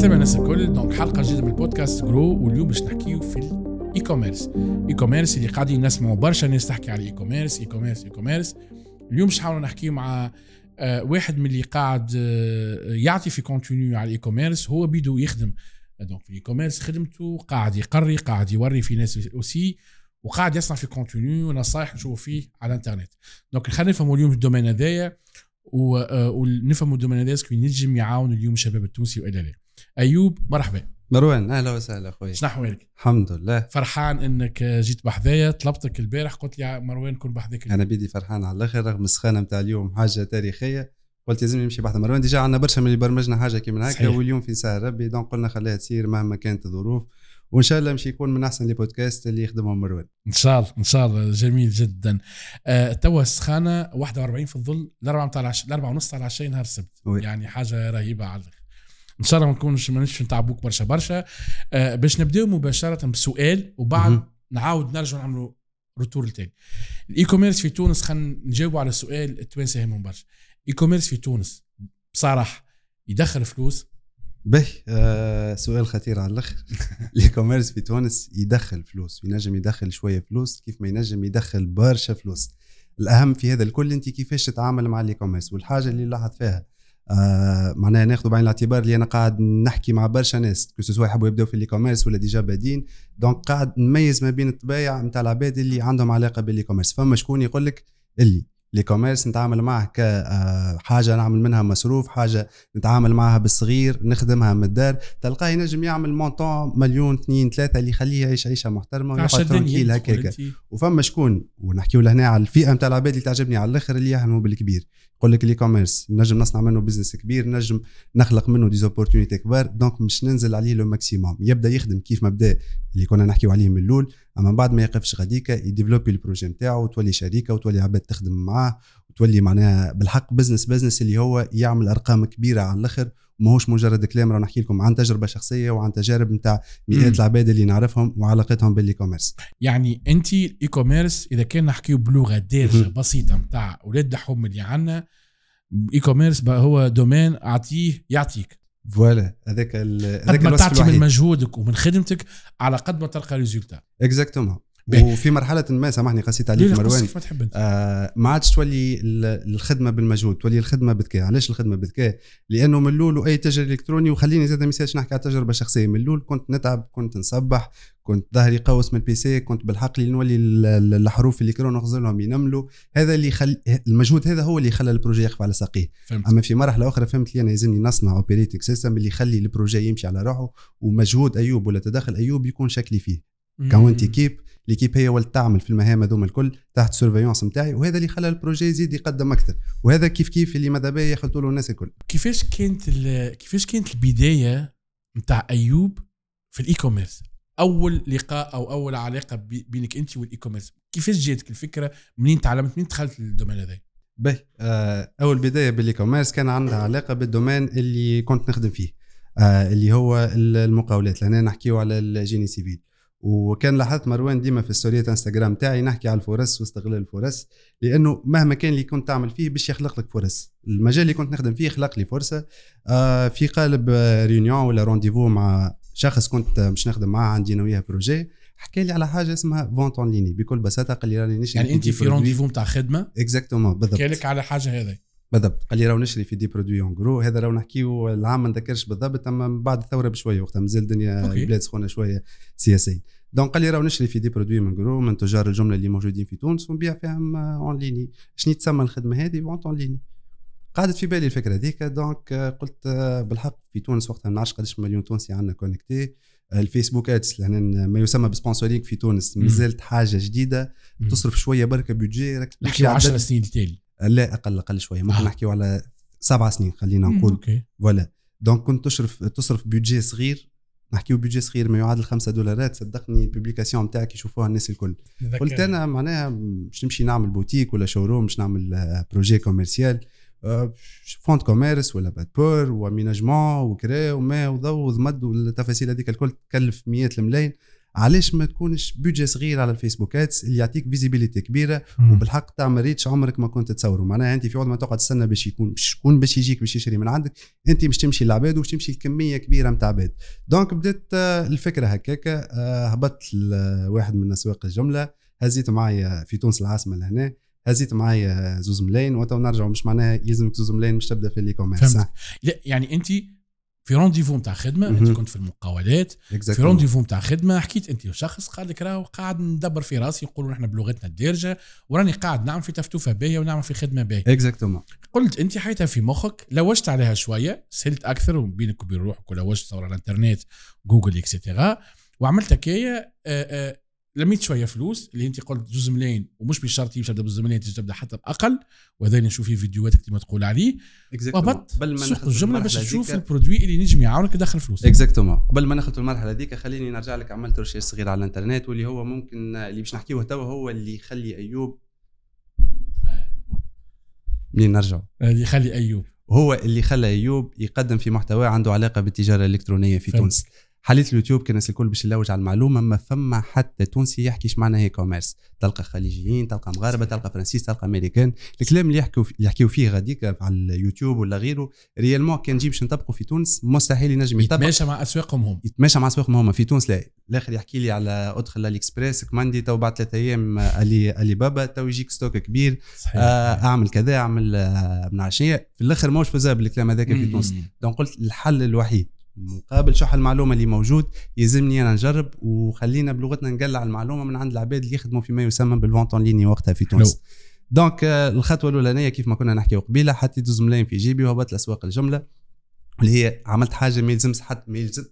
السلامة الناس الكل. donc حلقة جديدة من البودكاست Grow واليوم باش نحكيو في ال e-commerce e-commerce اللي قاعدين نسمعوا برشا ناس تحكي على ال e-commerce e-commerce e-commerce اليوم باش نحاولوا نحكيو مع آه، واحد من اللي قاعد آه، يعطي في contenu على ال e-commerce هو بيدو يخدم. donc في ال e-commerce خدمته قاعد يقري قاعد يوري في ناس aussi وقاعد يصنع في contenu ونصائح نشوفوا فيه على الإنترنت. donc خلينا نفهموا اليوم ال domaine هذايا آه، ونفهموا ال domaine هذايا est-ce que ينجم يعاون اليوم الشباب التونسي وإلا لا. أيوب مرحبا. مروان أهلا وسهلا أخوي. شنو احوالك؟ الحمد لله. فرحان إنك جيت بحذايا طلبتك البارح قلت لي مروان كن بحذاك أنا بيدي فرحان على الآخر رغم السخانة نتاع اليوم حاجة تاريخية قلت لازم نمشي بحذا مروان déjà عندنا برشا من اللي برمجنا حاجة كيما هكا واليوم في سهر ربي donc قلنا خليها تصير مهما كانت الظروف وإن شاء الله مش يكون من أحسن les podcasts اللي يخدمهم مروان. إن شاء الله إن شاء الله. جميل جدا. آه توا السخانة 41 في الظل الأربعة نتاع العشاء الأربعة ونص تاع العشاء نهار السبت. يعني حاجة رهيبة على الآخر. إن شاء الله ما نكونش مانيش نتعبوك برشا برشا. آه باش نبداو مباشرة بسؤال وبعد نعاود نرجع نعملوا retour التاني ال e-commerce في تونس خلينا نجاوبوا على السؤال التوانسة يهمهم برشا. e-commerce في تونس بصراحة يدخل فلوس؟ باهي آه سؤال خطير على الأخر. ال e-commerce في تونس يدخل فلوس ينجم يدخل شوية فلوس كيف ما ينجم يدخل برشا فلوس. الأهم في هذا الكل أنت كيفاش تتعامل مع ال e-commerce والحاجة اللي لاحظت فيها آه معناها ناخذ بعين الاعتبار اللي أنا قاعد نحكي مع برشا ناس كو يحبوا يبداو في ال e-commerce ولا déjà بادين donc قاعد نميز ما بين الطبايع نتاع العباد اللي عندهم علاقة بال e-commerce فما شكون يقول لك اللي l'e-commerce نتعامل معه كحاجه نعمل منها مصروف حاجة نتعامل معها بالصغير نخدمها من الدار. تلقاه ينجم يعمل montant مليون اثنين ثلاثة اللي يخليه يعيش عيشة محترمة ويقعد tranquille هكاك وفما شكون ونحكيو لهنا على الفئة نتاع العباد اللي تعجبني على الآخر اللي يحلموا بالكبير يقول لك ال e-commerce نجم نصنع منه business كبير نجم نخلق منه des opportunités كبار donc مش ننزل عليه le maximum يبدأ يخدم كيف ما بدا اللي كنا نحكيو عليه من الأول أما بعد ما يقفش غاديكا يديفلوبي ال projet نتاعو وتولي شركه وتولي عباد تخدم معاه وتولي معناها بالحق business business اللي هو يعمل أرقام كبيرة على الآخر ماهوش مجرد كلام راه نحكي لكم عن تجربة شخصية وعن تجارب نتاع مئات العباد اللي نعرفهم وعلاقتهم بال e-commerce يعني أنت ال e-commerce إذا كان نحكيو بلغة دارجة بسيطة نتاع أولاد دحوم اللي عندنا e-commerce هو domaine أعطيه يعطيك. voilà هذاك هذاك قد ما تعطي من مجهودك ومن خدمتك على قد ما تلقى résultat exactement وفي مرحلة ما سامحني قسيت عليك مروان. ما آه ما عادش تولي الخدمة بالمجهود تولي الخدمة بذكاء. علاش الخدمة بذكاء؟ لأنه من الأول واي تاجر إلكتروني وخليني زاد مثال نحكي على تجربه شخصيه من الأول كنت نتعب كنت نصبح كنت ظهري قوس من ال PC كنت بالحق اللي نولي الحروف اللي كانوا نغزلهم ينملوا. هذا اللي خل... المجهود هذا هو اللي خلى ال projet يقف على ساقيه. أما في مرحلة أخرى فهمت لي أنا يلزمني نصنع operating system اللي يخلي ال projet يمشي على روحه ومجهود أيوب ولا تدخل أيوب يكون شكلي فيه. كونت équipe l'équipe هي ولت تعمل في المهام هذوما الكل تحت surveillance نتاعي وهذا اللي خلى ال projet يزيد يقدم أكثر. وهذا كيف كيف اللي ماذا بيا ياخذ له الناس الكل. كيفاش كانت كيفاش كانت البداية نتاع أيوب في ال e-commerce أول لقاء أو أول علاقة بينك أنت وال e-commerce كيفاش جاتك الفكرة؟ منين تعلمت؟ منين دخلت لل domaine هذا به آه، أول بداية بال e-commerce كان عندها علاقة بال domaine اللي كنت نخدم فيه. آه، اللي هو المقاولات. لهنا نحكيو على ال génie civil وكان لاحظت مروان ديما في story ات انستغرام تاعي نحكي على الفرص واستغلال الفرص لأنه مهما كان اللي كنت تعمل فيه باش يخلق لك فرص المجال اللي كنت نخدم فيه خلق لي فرصه آه في قالب réunion ولا rendez-vous مع شخص كنت مش نخدم معاه عندي أنا وياه projet حكى لي على حاجة اسمها vente en ligne بكل بساطة قال لي راني نشري يعني أنت في rendez-vous نتاع خدمة؟ exactement بالضبط. حكى لك على حاجة هذه بالضبط. قال لي راهو نشري في des produits en gros هذا راهو نحكيو العام ما نذكرش بالضبط أما بعد الثوره بشوية وقتها مازال الدنيا البلاد سخونة شوية سياسية. donc قال لي راهو نشري في des produits en gros من تجار الجملة اللي موجودين في تونس ونبيع فيهم en ligne. شنو تسمى الخدمة هذه؟ vente en ligne. قعدت في بالي الفكرة هذيك. donc قلت بالحق في تونس وقتها ما نعرفش قداش مليون تونسي عندنا connecté الفيسبوك ads لأن ما يسمى ب sponsoring في تونس. مازالت حاجة جديدة. تصرف شوية بركة budget نحكي 10 سنين التالي لا أقل أقل شوية. ممكن آه. نحكيو على سبع سنين خلينا نقول. voilà. donc كنت تصرف تصرف budget صغير. نحكيو بيجي صغير ما يعادل 5 دولارات. صدقني ال publication نتاعك يشوفوها الناس الكل. قلت أنا معناها مش نمشي نعمل بوتيك ولا showroom مش نعمل projet commercial fonds de commerce ولا pas de porte و aménagement وكرا وما وضوء وضمد والتفاصيل هذيك الكل تكلف مئات الملايين. علاش ما تكونش budget صغير على الفيسبوك ads اللي يعطيك visibilité كبيرة مم. وبالحق تعمل reach عمرك ما كنت تصوره. معناها أنت في وقت ما تقعد تستنى باش يكون باش يكون باش يجيك باش يشري من عندك. أنت باش تمشي للعباد وباش تمشي لكمية كبيرة نتاع عباد. donc بدأت آه، الفكرة هكاكا. آه، هبطت لواحد من أسواق الجملة. هزيت معايا في تونس العاصمة لهنا. هزيت معايا زوز ملايين. وتو نرجعوا مش معناها يلزمك زوز ملايين باش تبدأ في ال e-commerce يعني أنت في rendez-vous نتاع خدمة أنت. كنت في المقاولات في Exactement. rendez-vous نتاع خدمة حكيت أنت وشخص قال لك راهو قاعد ندبر في راسي يقولوا نحن بلغتنا الدارجة وراني قاعد نعمل في تفتوفة باهية ونعمل في خدمة باهية exactement قلت أنت حيتها في مخك لوجت عليها شوية سهلت أكثر وبينك وبين روحك ولوجت صور على الإنترنت جوجل et cetera وعملت هكايا آه، آه، لميت شوية فلوس اللي انت قلت زوز ملايين ومش بالشرط يمشي تبدا بزوز ملايين تبدا حتى بأقل. وهذا نشوف فيه فيديوهات كما تقول عليه. وهبط قبل ما سوق الجملة باش تشوف ال produit اللي نجم يعاونك يدخل فلوس. exactement قبل ما ندخل المرحلة هذيك خليني نرجع لك عملت recherche صغير على الإنترنت واللي هو ممكن اللي باش نحكيه توا هو اللي يخلي ايوب منين نرجعوا اللي يخلي أيوب. هو اللي خلى أيوب يقدم في محتوى عنده علاقة بالتجارة الإلكترونية في فهمت. تونس. حاليا اليوتيوب كان الكل باش يلوج على المعلومة ما فما حتى تونسي يحكي إيش معناها e-commerce تلقى خليجيين تلقى مغاربة تلقى فرنسيس تلقى أمريكان. الكلام اللي يحكوا اللي يحكيوا فيه غاديك على اليوتيوب ولا غيره réellement كان نجي باش نطبقوا في تونس مستحيل ينجم يطبق. يتماشى مع أسواقهم هم. يتماشى مع أسواقهم هما في تونس لا. الآخر يحكي لي على أدخل AliExpress commander تو بعد ثلاثة أيام الي الي بابا تو يجيك stock كبير. صحيح. آه أعمل كذا أعمل آه من عشية. في الآخر ماهوش faisable الكلام هذاك في. تونس. donc قلت الحل الوحيد. مقابل شح المعلومة اللي موجود يلزمني أنا نجرب وخلينا بلغتنا نقلع المعلومة من عند العباد اللي يخدموا فيما يسمى بال vente en ligne وقتها في تونس. donc آه، الخطوة الأولانية كيف ما كنا نحكي قبيلة حطيت زوز ملايين في جيبي وهبطت لأسواق الجملة اللي هي عملت حاجة ما يلزمش حد ما يلزم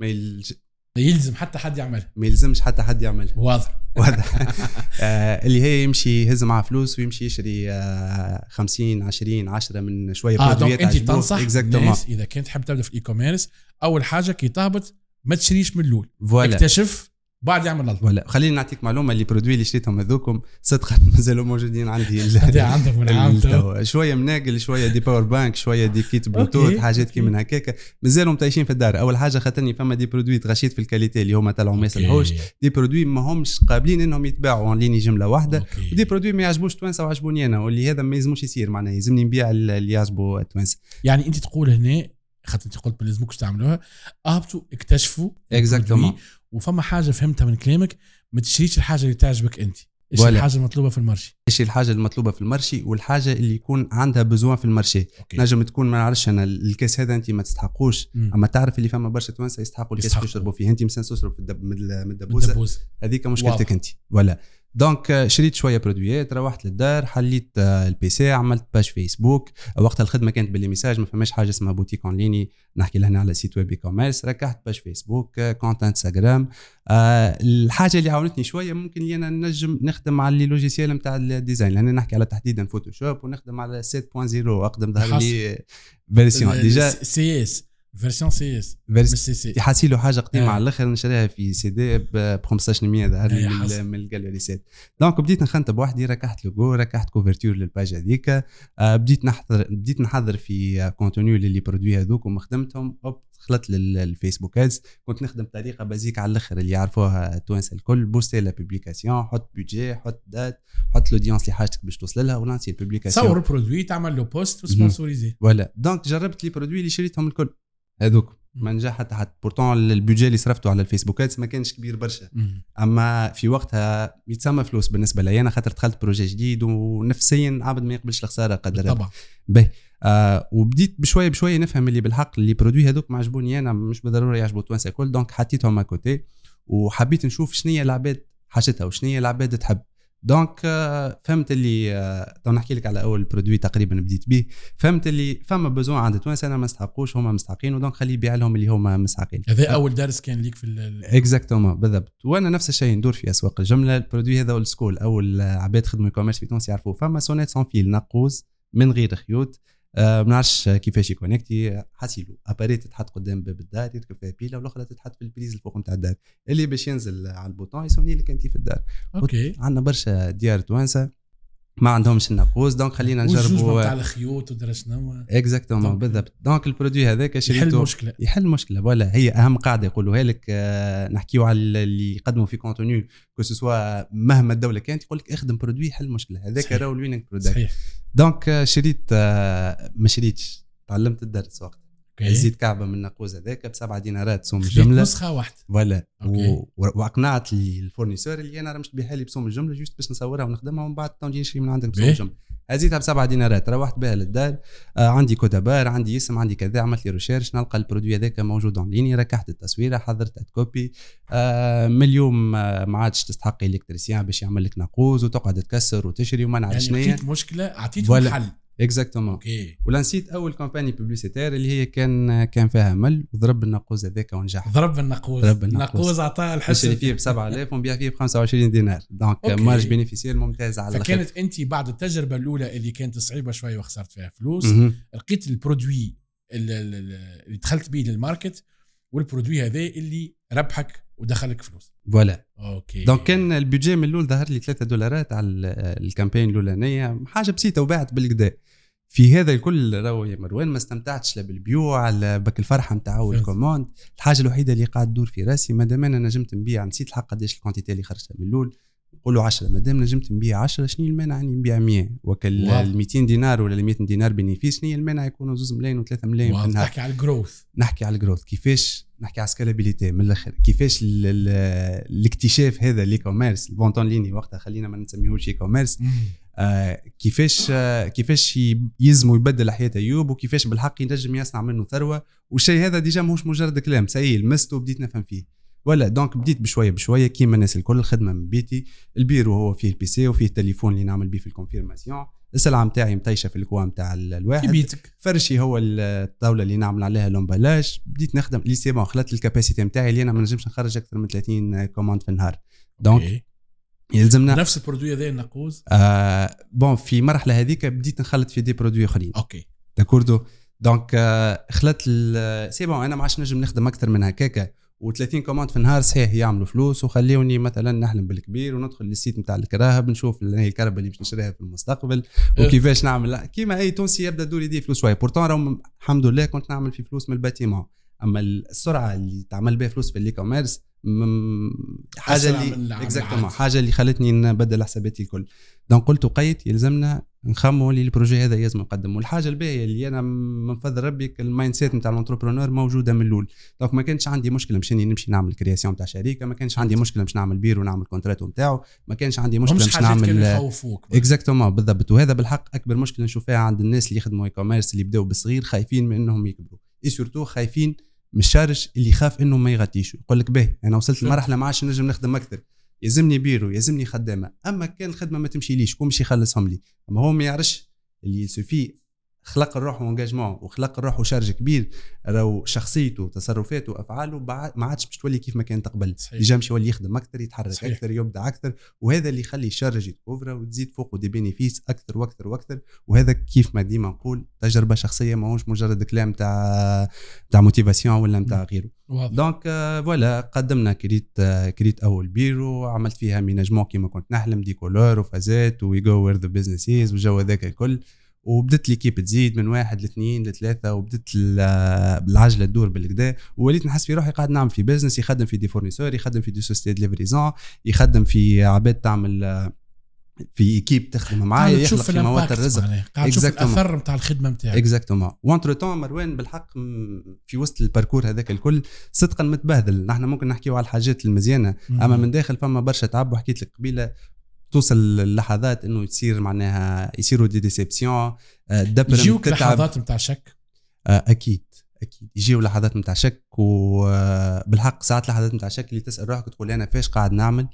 ما, يلج... يلزم حتى حد يعملها. ما يلزمش حتى حد يعملها. واضح. واضح. آه اللي هي يمشي يهز معاه فلوس ويمشي يشري آه 50 20 10 من شوية آه donc produit ات انت. تنصح. الناس إذا كنت تحب تبدأ في ال e-commerce أول حاجة كي تهبط ما تشريش من الأول. voilà اكتشف بعد يعمل الألف voilà خليني نعطيك معلومة اللي produits اللي شريتهم هذوكم صدقا مازالوا موجودين عندي عندك من. شوية مناقل شوية des power bank شوية des kits Bluetooth حاجات كي. من هكاك مازالوا متعيشين في الدار أول حاجة خاطرني فما des produits تغشيت في ال qualité اللي هما طلعوا ما يصلحوش. des produits ما همش قابلين إنهم يتباعوا en ligne جملة واحدة. و des produits ما يعجبوش توانسة وعجبوني أنا واللي هذا ما يلزموش يصير معناها يلزمني نبيع اللي يعجبوا التوانسه يعني أنت تقول هنا خاطر أنت قلت ما لازمكش تعملوها أهبطوا اكتشفوا Exactement. وفما حاجة فهمتها من كلامك ما تشريش الحاجة اللي تعجبك أنت. إيش. الحاجة المطلوبة في ال marché إيش الحاجة المطلوبة في ال marché والحاجة اللي يكون عندها besoin في ال marché OK. نجم تكون ما نعرفش أنا الكاس هذا أنت ما تستحقوش. مم. أما تعرف اللي فما برشا توانسة يستحقوا الكاس. اللي يشربوا فيه. أنت مثلا تشرب في الدب من ال- من الدبوزه هذيك مشكلتك. أنت. ولا donc آه، شريت شوية produit ات روحت للدار حليت آه، ال PC عملت page فيسبوك. وقت الخدمة كانت ب les messages ما فماش حاجة اسمها boutique en ligne نحكي لهنا على site web e-commerce ركحت page فيسبوك آه، compte إنستغرام. آه، الحاجة اللي عاونتني شوية ممكن لي أنا نجم نخدم على les logiciels نتاع ال design. لأن نحكي على تحديدا فوتوشوب ونخدم على 7.0 أقدم ظهر لي version. déjà CS. version CS مش version CC حاسيلو حاجة قديمة آه. على الآخر نشريها في سي دي ب 1500 ظهر لي. من, من الجاليريسات donc بديت نخنت بوحدي ركحت لوجو ركحت couverture لل page هذيك. آه، بديت نحضر بديت نحضر في contenu ل les produits هذوك ومخدمتهم hop دخلت للفيسبوك ads كنت نخدم بطريقة basique على الآخر اللي يعرفوها التوانسه الكل. poster la publication حط budget حط date حط l'audience اللي حاجتك باش توصل لها و lancer ال publication تصور produit تعمل له post و sponsoriser voilà donc جربت les produits اللي شريتهم الكل. هذوك. ما نجح حتى. حتى pourtant ال budget اللي صرفته على الفيسبوك آدس ما كانش كبير برشا. أما في وقتها يتسمى فلوس بالنسبة لي. أنا خاطر دخلت projet جديد ونفسيا عبد ما يقبلش الخسارة قدر. طبعا باهي. آه وبديت بشوية بشوية نفهم اللي بالحق. اللي produits هذوك ما عجبوني أنا مش بالضرورة يعجبوا التوانسه الكل. donc حطيتهم à côté وحبيت نشوف شنو هي العباد حاجتها وشنو هي العباد تحب. donc آه، فهمت اللي آه، تو نحكي لك على أول produit تقريبا بديت به. فهمت اللي فما besoin عند التوانسة أنا ما نستحقوش هما مستحقين و donc خليه يبيع لهم اللي هما مستحقين. هذا أول درس كان ليك في ال- exactement بالضبط. وأنا نفس الشيء ندور في أسواق الجملة. ال produit هذا اول سكول أول عباد خدموا commerce في تونس يعرفوه. فما sonnette sans fil نقوز من غير خيوط. آه، ما نعرفش كيفاش يكونكتي حاسيلو appareil تتحط قدام باب الدار يركب فيها pile والأخرى تتحط في ال prise الفوق نتاع الدار. اللي باش ينزل على ال bouton يسوني لك انت في الدار. okay. عندنا برشا ديار توانسه ما عندهمش النقوص donc خلينا نجربوا تاع الخيوط ودرا شنو exactement بالضبط. donc ال produit هذاك يحل شريته المشكلة يحل مشكلة. ولا هي أهم قاعدة يقولوها لك آه، نحكيو على اللي يقدموا في continue que ce soit مهما الدولة كانت يقول لك اخدم produit يحل مشكلة. هذاك. راهو ال winning product صحيح. donc آه، شريت آه، ما شريتش تعلمت الدرس وقت okay. زيد كعبة من النقوز هذاك بسبعة دينارات سوم الجمله نسخة واحدة. voilà. و- وأقنعت ال fournisseur اللي أنا راه مش بيها لي بسوم الجملة juste باش نصورها ونخدمها ومن بعد تو نجي نشري من عندك بسوم باهي. الجملة. هزيتها بسبعة دينارات. روحت بها للدار. آه عندي compte à part عندي اسم عندي كذا. عملت لي recherche نلقى ال produit هذاك موجود en ligne ركحت التصويره حضرت copie آه من اليوم آه ما عادش تستحق électricien باش يعمل لك نقوز وتقعد تكسر وتشري وما نعرف يعني شنو مشكلة اعطيتهم. حل exactement okay ولانسيت أول campagne publicitaire اللي هي كان كان فيها مل وضرب النقوز هذاك ونجح. ضرب النقوز ضرب النقوز. النقوز اعطاه الحس نشري فيه ب 7000 ونبيع فيه ب 25 دينار. donc. marge bénéficiaire ممتاز على. فكانت أنت بعد التجربة الأولى اللي كانت صعيبة شوية وخسرت فيها فلوس. لقيت ال produit اللي, اللي دخلت بيه لل market وال produit هذا اللي ربحك ودخلك فلوس. voilà okay donc كان ال budget من الأول ظهر لي 3 دولارات على ال- ال campagne الأولانية. حاجة بسيطة وباعت بالكدا في هذا الكل راهو يا مروان ما استمتعتش لا بالبيوع لا بك الفرحة نتاع أول فهمت. commande. الحاجة الوحيدة اللي قاعد تدور في راسي مادام أنا نجمت نبيع نسيت الحق قداش ال quantité اللي خرجتها من الأول نقولوا 10 مادام نجمت نبيع 10 شنو المانع إني نبيع 100 وكل. ال 200 دينار ولا ال 100 دينار bénéfice شنو المانع؟ يكونوا 2 ملايين و3 ملايين. في. النهار تحكي على ال growth نحكي على ال growth كيفاش؟ نحكي على scalabilité من الأخر. كيفاش ال ال الاكتشاف هذا le commerce ال vente en ligne وقتها خلينا ما نسميهوش e-commerce كيفاش آه كيفاش يلزموا يبدل حياة أيوب وكيفاش بالحق ينجم يصنع منه ثروة. والشيء هذا déjà ماهوش مجرد كلام c'est لمسته وبديت نفهم فيه. ولا donc بديت بشوية بشوية كيما الناس الكل الخدمة من بيتي. البيرو هو فيه ال PC وفيه التليفون اللي نعمل بيه في ال confirmation. السلعة نتاعي مطيشه في ال coin نتاع ال- في الواحد بيتك. فرشي هو الطاولة اللي نعمل عليها l'emballage. بديت نخدم لي c'est bon خلطت لل capacité نتاعي اللي أنا ما نجمش نخرج أكثر من 30 commandes في النهار. donc. يلزمنا نفس ال produit هذا النقوز آه bon في المرحله هذيك بديت نخلط في des produits أخرين. okay. d'accord donc آه ال- c'est bon أنا ما عادش نجم نخدم أكثر من هكاكا و30 commandes في النهار صحيح يعملوا فلوس. وخليوني مثلا نحلم بالكبير وندخل لل site نتاع الكراهب نشوف ال- الكرهبه اللي باش نشريها في المستقبل. أه. وكيفاش نعمل. كيما أي تونسي يبدأ دور يديه فلوس شوية. pourtant راهو الحمد لله كنت نعمل في فلوس من ال bâtiment. أما السرعة اللي تعمل بها فلوس في ال e-commerce حاجة اللي exactement. حاجة اللي خلتني نبدل حساباتي الكل. donc قلت وقيت يلزمنا نخموا اللي ال projet هذا لازم نقدم والحاجة الباهية اللي أنا من فضل ربي ال mindset نتاع ال entrepreneur موجودة من الأول. donc ما كانش عندي مشكلة باش اني نمشي نعمل création تاع شركة ما كانش عندي مشكلة باش نعمل بيرو ونعمل contrat نتاعو ما كانش عندي مشكلة مش باش نعمل exactement بالضبط. وهذا بالحق أكبر مشكلة نشوفها عند الناس اللي يخدموا e-commerce اللي بداوا بالصغير خايفين من إنهم يكبروا. et surtout خايفين من ال charges اللي يخاف إنه ما يغطيش يقول لك باهي أنا وصلت. لمرحلة ما عادش نجم نخدم أكثر. يلزمني بيرو يلزمني خدامة. أما كان الخدمة ما تمشي ليش؟ شكون باش يخلصهم لي. أما هو ما يعرفش اللي سوفي خلق لروحو engagement وخلق لروحو charge كبير راهو شخصيته تصرفاته أفعاله ما عادش باش تولي كيف ما كانت قبل. déjà مش يولي يخدم أكثر يتحرك صحيح. أكثر يبدع أكثر وهذا اللي يخلي ال charge يتكوفرا وتزيد فوقه des bénéfices أكثر وأكثر وأكثر وهذا كيف ما ديما نقول تجربة شخصية ماهوش مجرد كلام تاع تاع motivation ولا نتاع غيره. واضح. donc voilà قدمنا créé ت آه، créé ت أول بيرو عملت فيها aménagement كيما كنت نحلم des couleurs وفازات where the business والجو هذاك الكل. وبدت l'équipe تزيد من واحد لاثنين لثلاثة وبدت ال- العجلة تدور بالكدا. ووليت نحس في روحي قاعد نعمل في business يخدم في des fournisseurs يخدم في des sociétés livraison يخدم في عباد تعمل في équipe تخدم معايا يخلق في مواد الرزق. قاعد تشوف. الأثر نتاع الخدمة نتاعك exactement و entre-temps مروان بالحق في وسط ال parcours هذاك الكل صدقا متبهدل. نحن ممكن نحكيو على الحاجات المزيانة. أما من داخل فما برشا تعب وحكيت لك قبيلة توصل اللحظات إنه يصير معناها يصيروا des déceptions الدبر يجيوك لحظات نتاع شك؟ آه، أكيد أكيد. يجيو لحظات نتاع شك وبالحق ساعات لحظات نتاع شك اللي تسأل روحك تقول أنا فاش قاعد نعمل.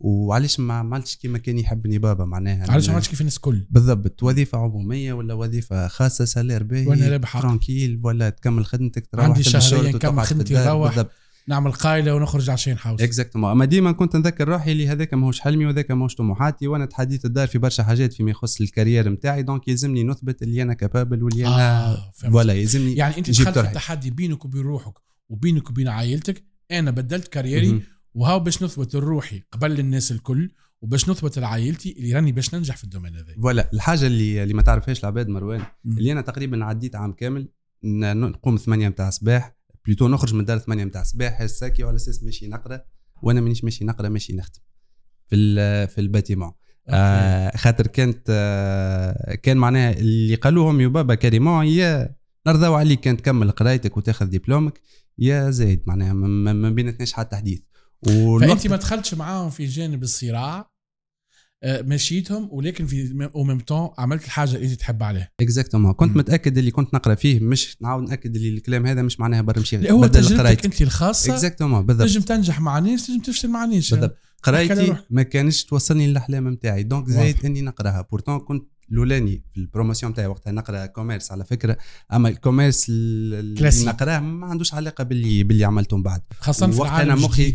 وعلاش ما عملتش كيما كان يحبني بابا معناها؟ علاش ما عادش كيف الناس الكل؟ بالضبط. وظيفة عمومية ولا وظيفة خاصة salaire باهي وأنا رابح. tranquille ولا تكمل خدمتك تروح عندي شورت نكمل خدمتي. نروح. بالضبط. نعمل قايلة ونخرج عشان حوس exactement اما ديما كنت نذكر روحي اللي هذاك ماهوش حلمي وهذاك ماهوش طموحاتي وأنا تحديت الدار في برشا حاجات فيما يخص ال carrière نتاعي donc يلزمني نثبت اللي أنا capable واللي أنا آه. voilà يلزمني يعني أنت دخلت في. التحدي بينك وبين روحك وبينك وبين عائلتك أنا بدلت carrière ي. وهاو باش نثبت لروحي قبل الناس الكل وباش نثبت لعائلتي اللي راني باش ننجح في ال domaine هذا voilà الحاجة اللي اللي ما تعرفهاش العباد مروان اللي أنا تقريبا عديت عام كامل نقوم ثمانية متاع الصباح بلوتو نخرج من الدار ثمانية متاع الصباح هساكي وعلى أساس ماشي نقرا وأنا مانيش ماشي نقرا ماشي نخدم في في الباتيمون. آه خاطر كانت آه كان معناها اللي قالوهم يا بابا كريمون يا نرضاو عليك كان تكمل قرايتك وتاخذ دبلومك يا زايد معناها ما- بيناتناش حتى حديث. فأنت ما دخلتش معاهم في جانب الصراع؟ مشيتهم ولكن في أو ميم طون عملت الحاجة اللي انت تحب عليها. exactement كنت. متأكد اللي كنت نقرأ فيه مش نعاود نأكد اللي الكلام هذا مش معناها برا مشي اللي هو تجربتك انت الخاصة. exactement بالضبط. تنجم تنجح مع ناس تنجم تفشل مع ناس. بالضبط. قرايتي. ما كانش توصلني للاحلام نتاعي donc زايد. إني نقرأها. pourtant كنت الأولاني في ال promotion نتاعي وقتها نقرأ commerce على فكرة. أما ال commerce اللي. نقراه ما عندوش علاقة باللي باللي عملته من بعد. خاصة في العالم أنا مخي.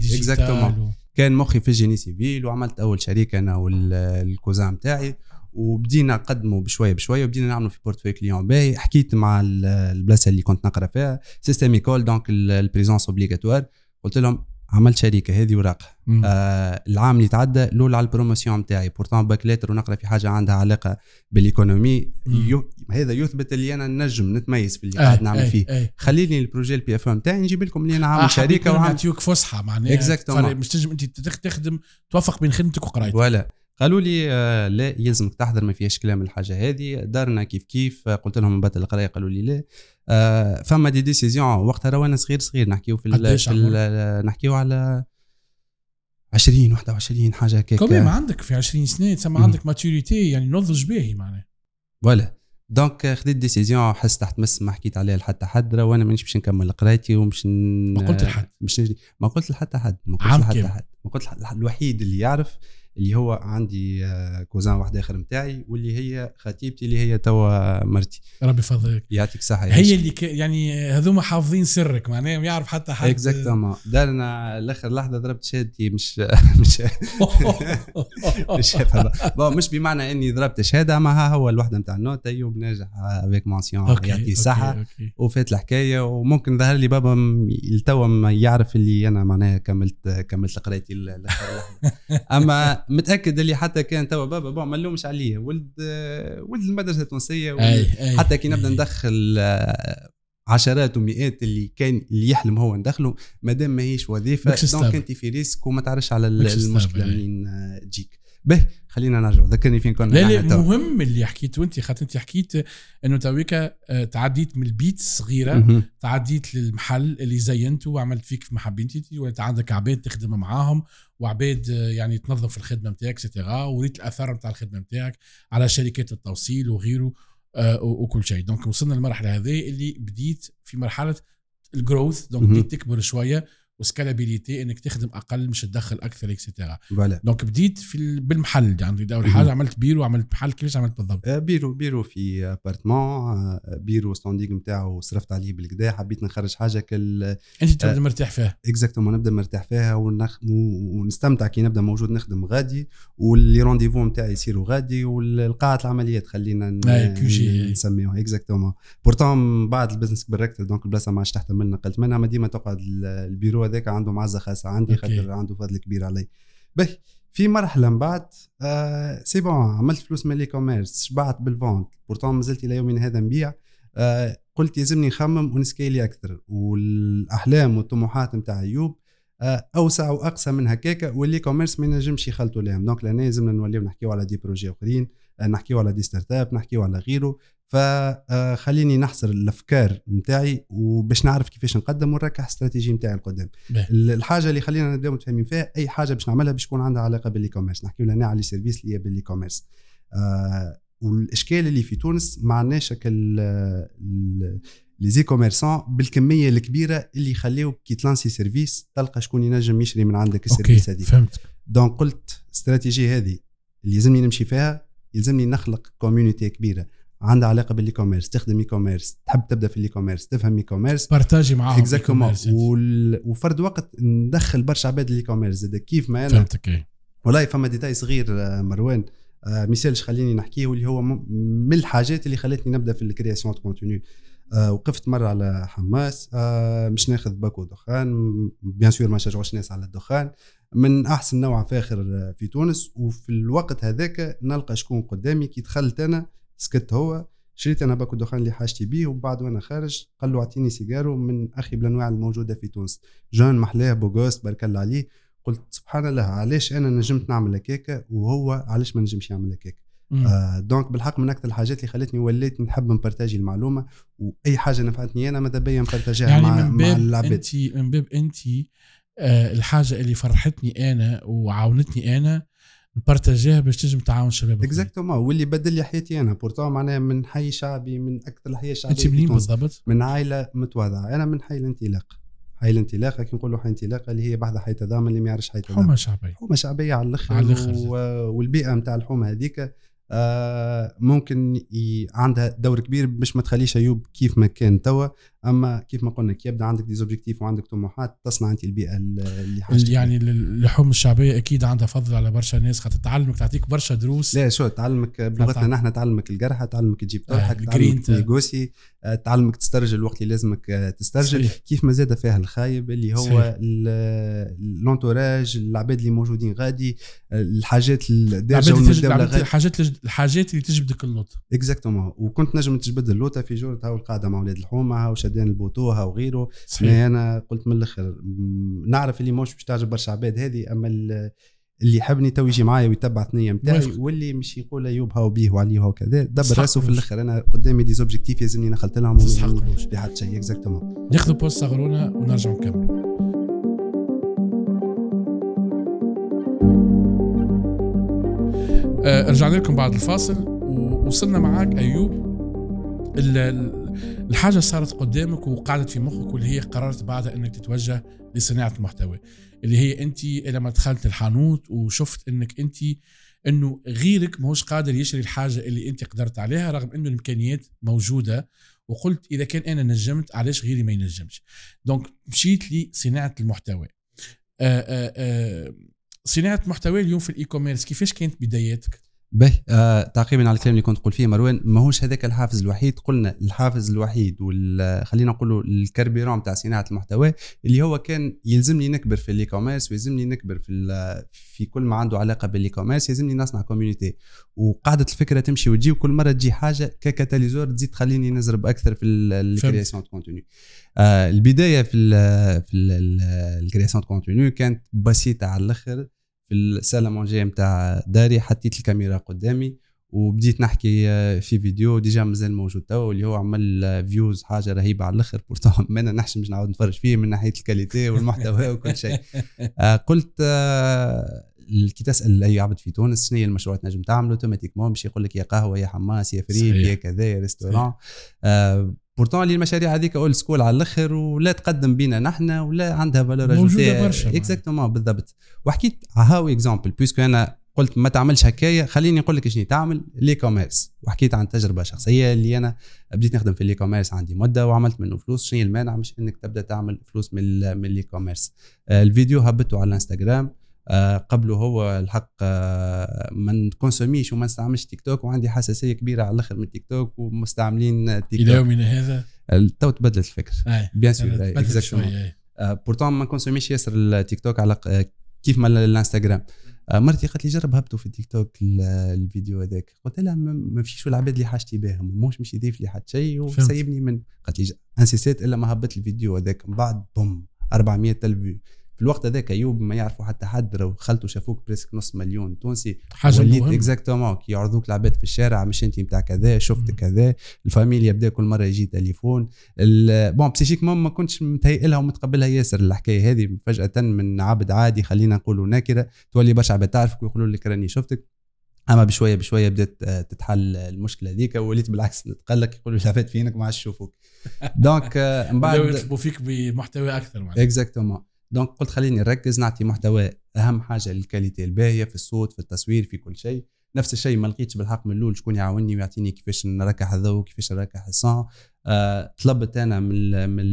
و- كان مخي في ال génie civil وعملت أول شركة أنا وال cousin نتاعي وبدينا نقدموا بشوية بشوية وبدينا نعملوا في بورتفوي كليون باهي. حكيت مع ال- البلاصة اللي كنت نقرأ فيها سيستم ايكول دونك البريزونس اوبليغاتوار قلت لهم عملت شركة هذه وراقه. آه العام اللي تعدى الاولى على البروموسيون نتاعي بورتون باكلاتر ونقرأ في حاجة عندها علاقة بالإيكونومي. يو هذا يثبت اللي أنا نجم نتميز في اللي أي- قاعد نعمل أي- فيه. أي. خليني البروجي البي اف ام نتاعي نجيب لكم اللي أنا آه، عامل حبيت شركة وعامل فسحه معناها مش تنجم أنت تخ- تخدم توفق بين خدمتك وقرايتك. voilà قالوا لي آه لا يلزمك تحضر ما فيهاش كلام الحاجة هذه دارنا كيف كيف. آه، قلت لهم نبطل القراية قالوا لي لا. آه فما des décisions. وقتها راه وأنا صغير صغير نحكيو في, في نحكيو على 20 21 حاجة هكاك. كمان عندك في 20 سنة تسمى. عندك maturité يعني نضج باهي معناها. voilà. donc خديت décision حس تحت مس ما حكيت عليها لحتى حد. وأنا مانيش باش نكمل قرايتي ومش ن... ما قلت لحد. مش نجري ما قلت لحتى حد ما قلت لحتى. حد. ما قلت الوحيد اللي يعرف اللي هو عندي آه، cousin واحد آخر نتاعي واللي هي خطيبتي اللي هي توا مرتي. ربي يفضلك. يعطيك الصحه هي اللي ك... يعني هذوما حافظين سرك معناها ما يعرف حتى حد. exactement دارنا لآخر لحظة ضربت شهادتي مش مش مش bon مش بمعنى إني ضربت شهادة اما ها هو الوحدة نتاع ال note. ايوب ناجم avec mention يعطيه أوكي، الصحه. وفات الحكاية وممكن ظهر لي بابا التوا ما يعرف اللي أنا معناها كملت كملت قرايتي أما متأكد اللي حتى كان توا بابا bon ما نلومش عليه ولد ولد المدرسة التونسية ولد- أي أي حتى كي نبدأ. ندخل آه، عشرات ومئات اللي كان اللي يحلم هو ندخله ما دام ماهيش وظيفة donc. أنت في risque وما تعرفش على المشكلة. منين آه، تجيك به خلينا نرجع ذكرني فين كنا لا لا. مهم اللي حكيته انت خاطر انت حكيت انه تويكا آه، تعديت من البيت الصغيره. تعديت للمحل اللي زينته وعملت فيك في محبيتي وانت عندك عباد تخدم معاهم وعباد آه، يعني تنظف الخدمة نتاعك cetera وريت الآثار نتاع الخدمة نتاعك على شركات التوصيل وغيره آه، وكل شيء donc وصلنا للمرحلة هذه اللي بديت في مرحلة ال growth donc. بديت تكبر شوية و scalabilité إنك تخدم أقل مش تدخل أكثر extra donc بديت في ال- بالمحل يعني اول. حاجة عملت بيرو عملت محل كيفاش عملت بالضبط. آه، bureau bureau في appartement آه، bureau standing نتاعو صرفت عليه بالكدا حبيت نخرج حاجة كال أنت تبدأ مرتاح فيها. exactement نبدأ مرتاح فيها ونخ... ونستمتع كي نبدأ موجود نخدم غادي واللي rendez-vous نتاعي يصيروا غادي والقاعة العمليات خلينا ن... نسميوها exactement pourtant بعد ال business كبر donc البلاصه ما عادش تحتمل نقلت منها ما ديما تقعد ال- هذاك عنده معزة خاصة عندي. خاطر عنده فضل كبير علي. باهي في مرحلة من بعد آه c'est bon عملت فلوس من l'e-commerce شبعت بال vente pourtant مازلت إلى يومنا هذا نبيع. آه قلت يلزمني نخمم ون scali أكثر والأحلام والطموحات نتاع أيوب آه، أوسع واقصى من هكاك وال l'e-commerce ما ينجمش يخلطوا لهم donc لهنا لازمنا نوليو نحكيو على des projets أخرين آه، نحكيو على des start-up نحكيو على غيره. فخليني نحصر الأفكار نتاعي وباش نعرف كيفاش نقدم ونركح استراتيجي نتاعي القدام. الحاجة اللي خلينا نبداو متفاهمين فيها أي حاجة باش نعملها باش تكون عندها علاقة بال l'e-commerce نحكيو هنا على service اللي هي بال l'e-commerce آه والإشكال اللي في تونس ما عندناش les e-commerçants بالكمية الكبيرة اللي يخليوك كي ت lancer service تلقى شكون ينجم يشري من عندك ال service هذيك فهمت donc قلت استراتيجي هذه اللي يلزمني نمشي فيها يلزمني نخلق community كبيرة. عندها علاقة بال l'e-commerce تخدم e-commerce تحب تبدأ في ال e-commerce تفهم e-commerce partager معاهم exactement يعني. وال... وفرد وقت ندخل برشا عباد ال e-commerce زاد كيف ما أنا فهمتك إيه. والله فما détail صغير آه، مروان. آه، مثالش خليني نحكيه اللي هو من الحاجات اللي خلتني نبدأ في ال création de contenu آه وقفت مرة على حماص. آه مش ناخذ باكو دخان. bien sûr ما نشجعوش الناس على الدخان. من أحسن نوع فاخر في تونس. وفي الوقت هذاك نلقى شكون قدامي. كي دخلت أنا سكت هو شريت أنا باكو دخان اللي حاجتي بيه وبعد وأنا خارج قال له أعطيني cigarros من أخي بالأنواع الموجودة في تونس. جون محلاه بوغوست بارك الله عليه. قلت سبحان الله علاش أنا نجمت نعمل هكاكا وهو علاش ما نجمش يعمل هكاك آه donc بالحق من أكثر الحاجات اللي خلتني وليت نحب ن partagi المعلومة وأي حاجة نفعتني أنا ماذا بيا ن partagi ها يعني مع, من مع باب العباد انت من باب انت آه الحاجة اللي فرحتني أنا وعاونتني أنا ن partagi ها باش تنجم تعاون شباب. exactement واللي بدل لي حياتي أنا pourtant معناها من حي شعبي من أكثر الأحياء الشعبية أنت منين. بالضبط؟ من عائلة متواضعة أنا من حي الانطلاق حي الانطلاق كي نقولوا حي الانطلاق اللي هي بعد حي تضامن اللي ما يعرفش حي تضامن حومة شعبية حومة شعبية على الأخر على الآخر. و... والبيئة نتاع الحومة هذيك آه ممكن ي... عندها دور كبير باش ما تخليش ايوب كيف ما كان توا أما كيف ما قلنا كي يبدا عندك des objectifs وعندك طموحات تصنع أنت البيئة اللي حاجتك يعني الحوم الشعبية أكيد عندها فضل على برشا ناس خاطر تعلمك تعطيك برشا دروس لا شو تعلمك بلغتنا. نحن تعلمك القرحة تعلمك تجيب آه، طرحك الجرين تعلمك. تنيغوسي آه، تعلمك تسترجل الوقت اللي لازمك آه، تسترجل صحيح. كيف ما زاد فيها الخايب اللي. هو لونتوراج العباد اللي موجودين غادي آه، الحاجات الدارجه الحاجات الحاجات اللي تجبدك اللوط اكزاكتومون وكنت نجم تجبد اللوطه في جورة هاو القاعده مع أولاد الحومة شدان البوتوها وغيره صحيح ما أنا قلت من الأخر نعرف اللي مش باش تعجب برشا عباد هذه أما ال- اللي يحبني تو يجي معايا ويتبع الثنية نتاعي. واللي مش يقول أيوب هاو بيه وعليه هاو كذا دبر راسه في. الأخر أنا قدامي دي زوبجيكتيف يلزمني نخلت لهم فلوس. بحد شيء اكزاكتومون ناخذ بوست صغرونا ونرجع نكمل آه، رجعنا لكم بعد الفاصل ووصلنا معاك أيوب الحاجة صارت قدامك وقعدت في مخك واللي هي قررت بعدها إنك تتوجه لصناعة المحتوى اللي هي أنت لما دخلت الحانوت وشفت إنك أنت إنه غيرك ماهوش قادر يشري الحاجة اللي أنت قدرت عليها رغم إنه الإمكانيات موجودة وقلت إذا كان أنا نجمت علاش غيري ما ينجمش؟ donc مشيت لصناعة المحتوى. آآ آآ صناعة محتوى اليوم في ال e-commerce كيفاش كانت بداياتك؟ به آه تعقيبا على الكلام اللي كنت تقول فيه مروان ماهوش هذاك الحافز الوحيد. قلنا الحافز الوحيد خلينا نقولوا الكربيرون تاع صناعة المحتوى اللي هو كان يلزمني نكبر في ال e-commerce ويلزمني نكبر في في كل ما عنده علاقة بال e-commerce يلزمني نصنع community وقاعدة الفكرة تمشي وتجي وكل مرة تجي حاجة ك catalyseur تزيد تخليني نزرب أكثر في ال création de contenu آه البداية في ال في ال création de contenu كانت بسيطة على الأخر. في ال salle à manger نتاع داري حطيت الكاميرا قدامي وبديت نحكي آه، في فيديو déjà مازال موجود توا اللي هو عمل فيوز حاجة رهيبة على الأخر pourtant ما نحشم باش نعاود نتفرج فيه من ناحية ال qualité والمحتوى وكل شيء. آه، قلت آه، كي تسأل أي عبد في تونس شنو هي المشروع تنجم تعمله؟ automatiquement باش يقول لك يا قهوة يا حماص يا صحيح. يا كذا يا restaurant آه، pourtant اللي المشاريع هذيك old school على الأخر ولا تقدم بينا نحن ولا عندها valeur موجودة برشا. exactement بالضبط. وحكيت هاو exemple puisque أنا قلت ما تعملش هكايا خليني نقول لك شنو تعمل l'e-commerce وحكيت عن تجربة شخصية اللي أنا بديت نخدم في ال e-commerce عندي مدة وعملت منه فلوس. شنو المانع؟ مش إنك تبدأ تعمل فلوس من من ال e-commerce آه، الفيديو هبطته على الإنستغرام. قبله هو الحق آه، ما ن consommi ش وما نستعملش تيك توك وعندي حساسية كبيرة على الأخر من تيك توك ومستعملين تيك توك إلى يومنا هذا؟ تو تبدلت الفكر. bien sûr أي. pourtant ما ن consommi ش ياسر التيك توك على آه، كيف ما الانستغرام. آه، مرتي قالت لي جرب هبطوا في التيك توك ال- الفيديو هذاك. قلت لها ما فيش العباد اللي حاجتي بهم موش مش يضيف لي حتى شيء. وسيبني من قالت لي أنسيسيت إلا ما هبط الفيديو هذاك. من بعد بوم 400 الف في الوقت هذاك ايوب ما يعرفوا حتى حد لو خلته شافوك بريسك نص مليون تونسي. حاجة وليت إكزاكتومون كي يعرضوك العباد في الشارع مش أنت نتاع كذا شفت. كذا الفاميليا يبدا كل مرة يجي تليفون. بون بسيشيكمون ما كنتش متهيئ لها ومتقبلها ياسر الحكاية هذه. فجأة من عبد عادي خلينا نقولوا ناكره تولي برشا عباد تعرفك ويقولوا لك راني شفتك. أما بشوية بشوية بدات آه، تتحل المشكلة هذيك وليت بالعكس نتقلق يقولوا العباد فينك ما عادش يشوفوك. donc آه، من بعد يطلبوا فيك بمحتوى أكثر exactement. donc قلت خليني نركز نعطي محتوى أهم حاجة ال qualité الباهية في الصوت في التصوير في كل شيء. نفس الشيء ما لقيتش بالحق من الأول شكون يعاوني ويعطيني كيفاش نركح الضوء كيفاش نركح ال son آه طلبت أنا من من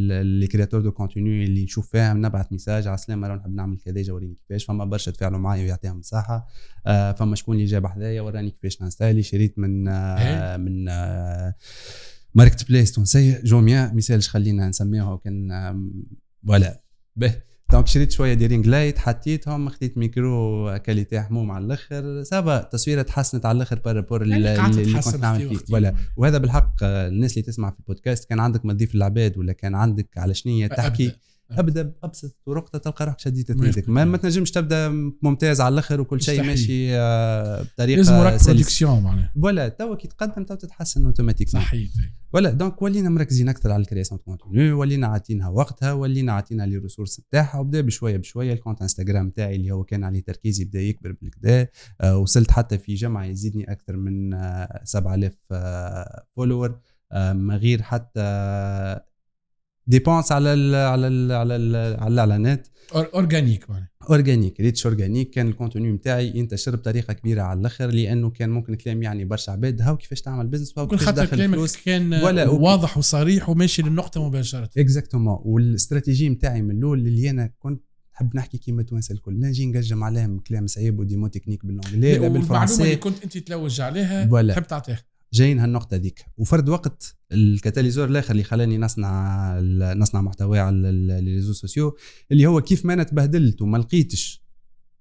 les créateurs de contenu اللي نشوف فيهم نبعث message على السلامة راه نحب نعمل كذا جاوريني كيفاش فما برشا تفاعلوا معايا ويعطيهم مساحة. آه فما شكون اللي جاب حذايا وراني كيفاش ن installi شريت من إيه. من آه ماركت بليس تونسيه جوميا. مثالش خلينا نسميوها كان آم، ولا به. دونك شريت شوية دي رينج لايت حطيتهم خديت ميكرو كاليتي حموم على الأخر سافا التصويره تحسنت على الأخر بارابور اللي, كنت نعمل فيه. ولا وهذا بالحق الناس اللي تسمع في البودكاست كان عندك ما تضيف العباد ولا كان عندك على شنية تحكي أبدأ. ابدا بابسط طرق تلقى روحك شديت ما يدك ما. ما تنجمش تبدأ ممتاز على الأخر وكل شيء. ماشي آه، بطريقة لازم سلسة. برودكسيون معناها ولا توا كي تقدم تو تتحسن اوتوماتيكمون صحيح ولا donc ولينا مركزين أكثر على ال création de contenu ولينا عاطينها وقتها ولينا عاطينا les ressources نتاعها وبدا بشوية بشوية ال compte انستغرام تاعي اللي هو كان عليه تركيزي بدا يكبر بالكدا آه وصلت حتى في جمعه يزيدني أكثر من آه 7000 آه followers ما غير حتى dépense على ال على ال على ال على الاعلانات organique organique reach organique كان ال contenu نتاعي ينتشر بطريقة كبيرة على الأخر لأنه كان ممكن كلام يعني برشا عباد هاو كيفاش تعمل business وهاو كل كيفاش تدخل كلامك فلوس كان ولا- واضح وصريح وماشي للنقطة مباشرة. exactement والاستراتيجي نتاعي من الأول اللي أنا كنت نحب نحكي كيما التوانسه الكل. لا نجي نقجم عليهم كلام صعيب و des mots techniques بال anglais لا والمعلومة اللي بالفرنسي كنت أنت تلوج عليها ولا. تحب تعطيها. جايين هالنقطة ذيك وفرد وقت ال catalyseur الآخر اللي خلاني نصنع نصنع محتوى على ال réseaux sociaux اللي هو كيف ما أنا تبهدلت وما لقيتش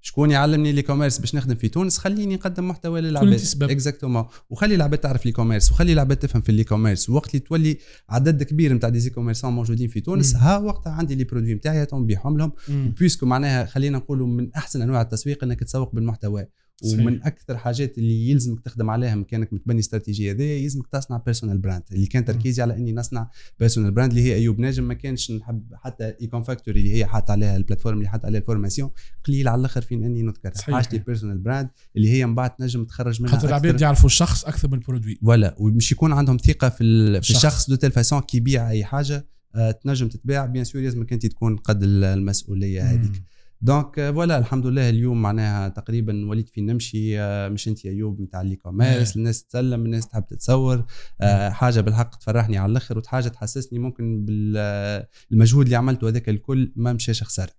شكون يعلمني ال e-commerce باش نخدم في تونس خليني نقدم محتوى للعباد. exactement وخلي العباد تعرف ال e-commerce وخلي العباد تفهم في ال e-commerce وقت اللي تولي عدد كبير نتاع des e-commerçants موجودين في تونس مم. ها وقتها عندي les produits نتاعي نبيعهم لهم مم. puisque معناها خلينا نقولوا من أحسن أنواع التسويق إنك تسوق بالمحتوى. ومن أكثر حاجات اللي يلزمك تخدم عليها كانك متبني استراتيجية هذه يلزمك تصنع personal brand اللي كان تركيزي على إني نصنع personal brand اللي هي أيوب ناجم ما كانش نحب حتى Ecom Factory اللي هي حاط عليها ال plateforme اللي حط عليها ال formation قليل على الأخر فين إني نذكر صحيح. حاجتي personal brand اللي هي من بعد تنجم تخرج منها خاطر العباد. يعرفوا الشخص أكثر من ال produit ولا ومش يكون عندهم ثقة في, في الشخص. de telle façon كي يبيع أي حاجة آه، تنجم تتباع bien sûr لازمك أنت تكون قد المسؤولية هذيك. donc آه، voilà الحمد لله اليوم معناها تقريبا وليت في نمشي آه، مش أنت ايوب نتاع ال e-commerce آه. الناس تسلم الناس تحب تتصور آه، حاجة بالحق تفرحني على الآخر وحاجة تحسسني ممكن بالمجهود اللي عملته هذاك الكل ما مشاش خساره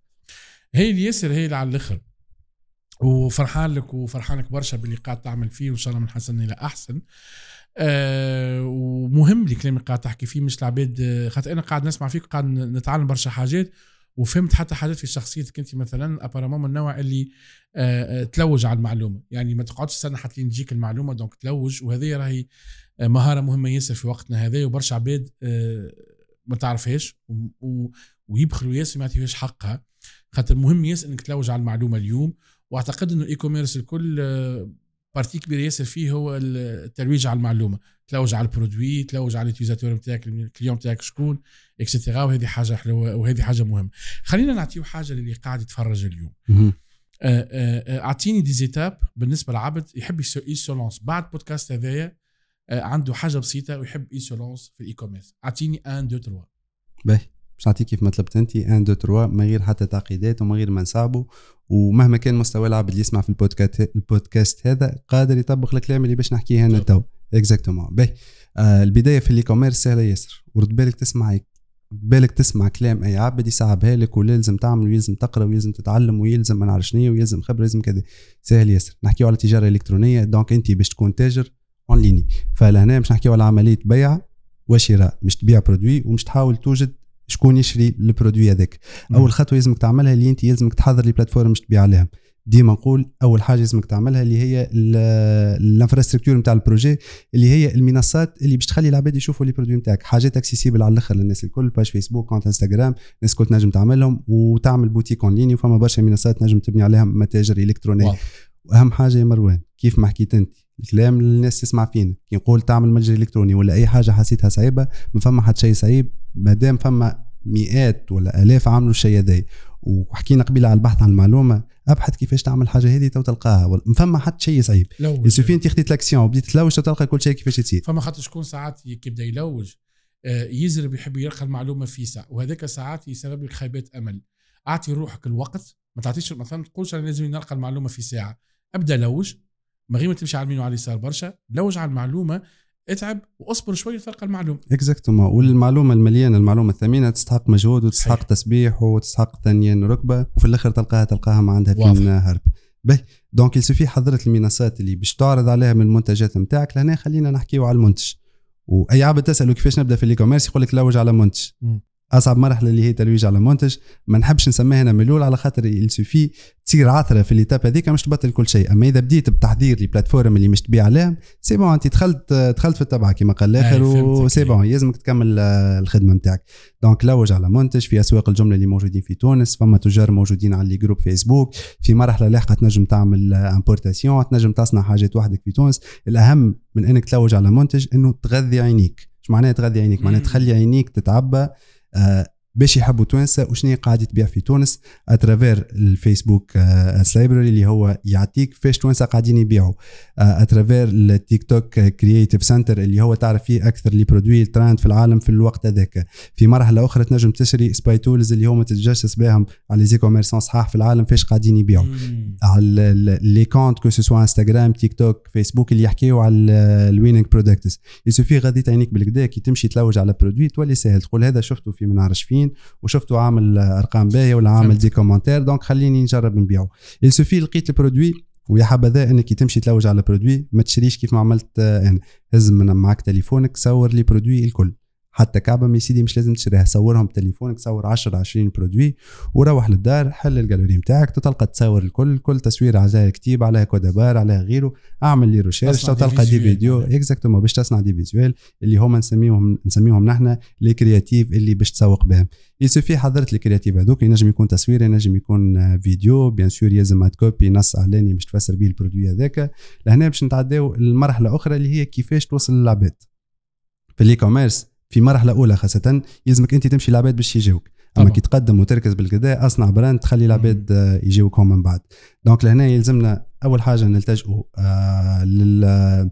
هي اللي ياسر هي اللي على الآخر. وفرحان لك وفرحانك برشا باللي قاعد تعمل فيه وإن شاء الله من حسن إلى أحسن. آه ومهم الكلام اللي قاعد تحكي فيه مش العباد آه، خاطر أنا قاعد نسمع فيك قاعد نتعلم برشا حاجات. وفهمت حتى حاجات في شخصيتك أنت مثلا apparemment من النوع اللي آه آه، تلوج على المعلومة. يعني ما تقعدش تستنى حتى تجيك المعلومة donc تلوج. وهذه راهي آه، مهارة مهمة ياسر في وقتنا هذا وبرشا عباد ما تعرفهاش ويبخلوا ياسر ما يعطيوهاش حقها. خاطر مهم ياسر إنك تلوج على المعلومة اليوم. وأعتقد إنه ال e-commerce الكل partie كبيرة ياسر فيه هو التلويج على المعلومة. تلوج على ال produit تلوج على ال utilisateur نتاعك ال client نتاعك شكون extra وهذه حاجة حلوة وهذه حاجة مهمة. خلينا نعطيو حاجة للي قاعد يتفرج اليوم. آه، آه، آه، أعطيني des étapes بالنسبة لعبد يحب ي se- ي se lance. بعد بودكاست هذايا عنده حاجة بسيطة ويحب ي se lance في ال e-commerce أعطيني 1 2 3 باهي. باش نعطيك كيف ما طلبت أنت 1 2 3 من غير حتى تعقيدات ومن غير ما نصعبوا ومهما كان مستوى العبد اللي يسمع في البودكاست البودكاست هذا قادر يطبق الكلام اللي باش نحكيه هنا تو. exactement باهي آه البداية في ال e-commerce سهله ياسر. ورد بالك تسمع بالك تسمع كلام أي عبد يصعبها لك ولازم تعمل ويلزم تقرأ ويلزم تتعلم ويلزم ما نعرف شنو ويلزم خبرة ويلزم كذا. سهل ياسر. نحكيو على تجاره الكترونيه donc أنت باش تكون تاجر en ligne فلهنا باش نحكيو على عملية بيع وشراء. مش تبيع produit ومش تحاول توجد شكون يشري ال produit هذاك. أول خطوة لازمك تعملها اللي أنت لازمك تحضر les plateformes باش تبيع عليهم ديما نقول أول حاجة لازمك تعملها اللي هي ال infrastructure نتاع ال projet اللي هي المنصات اللي باش تخلي العباد يشوفوا les produits نتاعك. حاجات accessibles على الأخر للناس الكل page فيسبوك compte انستغرام الناس الكل تنجم تعملهم وتعمل boutique en ligne وفما برشا منصات تنجم تبني عليهم متاجر الكترونيه. وأهم حاجة يا مروان كيف ما حكيت أنت الكلام الناس تسمع فينا. كي نقول تعمل متجر إلكتروني ولا أي حاجة حسيتها صعيبة ما فما حد شيء صعيب ما دام فما مئات ولا آلاف عملوا الشيء هذا وحكينا قبيلة على البحث عن المعلومة أبحث كيفاش تعمل حاجة هذه تو تلقاها ما فما حد شيء صعيب. il suffit انت خديت l'action وبديت تلوج تلقى كل شيء كيفاش يصير. فما خاطر شكون ساعات كي يبدا يلوج. آه، يزرب يحب يلقى المعلومة في ساعة. وهذاك ساعات يسبب لك خيبات أمل. أعطي روحك الوقت. ما تعطيش مثلا تقولش أنا لازم نلقى المعلومة في ساعة. أبدأ لوج. من غير ما تمشي على اليمين وعلى اليسار برشا. لوج على المعلومة. اتعب واصبر شوية تلقى المعلومة exactement والمعلومه المليانة المعلومة الثمينة تستحق مجهود وتستحق صحيح. تسبيح وتستحق ثنيان ركبة وفي الآخر تلقاها تلقاها ما عندها فين. هرب باهي donc il suffit حضرت المنصات اللي باش تعرض عليها من المنتجات نتاعك لهنا خلينا نحكيو على المنتج وأي عبد تسأله كيفاش نبدأ في ال e-commerce يقول لك لوج على منتج. أصعب مرحلة اللي هي تلويج على منتج ما نحبش نسميها أنا ملول على خاطر il suffit تصير عثرة في l'étape هذيك مش تبطل كل شيء. أما إذا بديت بتحضير les plateformes اللي مش تبيع عليهم c'est bon أنت دخلت دخلت في التبعه كما قال الآخر. و c'est bon يلزمك تكمل آه، الخدمة نتاعك donc لوج على منتج في أسواق الجملة اللي موجودين في تونس فما تجار موجودين على groupes فيسبوك في مرحلة لاحقة تنجم تعمل importation تنجم تصنع حاجات وحدك في تونس. الأهم من إنك تلوج على منتج إنه تغذي عينيك. إيش معناها تغذي عينيك؟ معناها. تخلي عينيك تتعبى آه، فاش يحبوا توانسه وشنو قاعد تبيع في تونس à travers ال Facebook Ads Library اللي هو يعطيك فاش توانسه قاعدين يبيعوا. à travers ال TikTok Creative Center اللي هو تعرف فيه أكثر les produits ال trend في العالم في الوقت هذاك. في مرحلة أخرى تنجم تشري spy tools اللي هما تتجسس بهم على les e-commerçants صحاح في العالم فاش قاعدين يبيعوا. على les comptes que ce soit انستغرام تيك توك فيسبوك اللي يحكيو على ال winning products il suffit غذي عينيك بالقدا كي تمشي تلوج على produit تولي سهل تقول هذا شفته في منعرش فين وشفته عامل أرقام باهية ولا عامل. des commentaires donc خليني نجرب نبيعه il suffit لقيت ال produit ويا حبذا إنك تمشي تلوج على produit ما تشريش كيف ما عملت آه، أنا هز من معك تليفونك صور les produits الكل. حتى كعبة ما سيدي مش لازم تشريها. صورهم بتليفونك صور 10 20 produits وروح للدار حل ال galerie نتاعك تلقى تصور الكل كل تصوير عليها كتيب عليها code-barres عليها غيره اعمل لي recherche تلقى des vidéos. exactement باش تصنع des visuels اللي هما نسميهم نسميهم نحن les créatives اللي باش تسوق بهم. يسوفي حضرت ال créatives هذوك ينجم يكون تصوير ينجم يكون فيديو bien sûr يلزم copy نص اعلاني باش تفسر بيه ال produit هذاك. لهنا باش نتعداو المرحله أخرى اللي هي كيفاش توصل للعباد. في ال e-commerce في مرحلة أولى خاصة يلزمك أنت تمشي للعباد باش يجيوك. أما. كي تقدم وتركز بالقدا أصنع brand تخلي العباد آه، يجيوك هم من بعد. donc لهنا يلزمنا أول حاجة نلتجئوا آه لل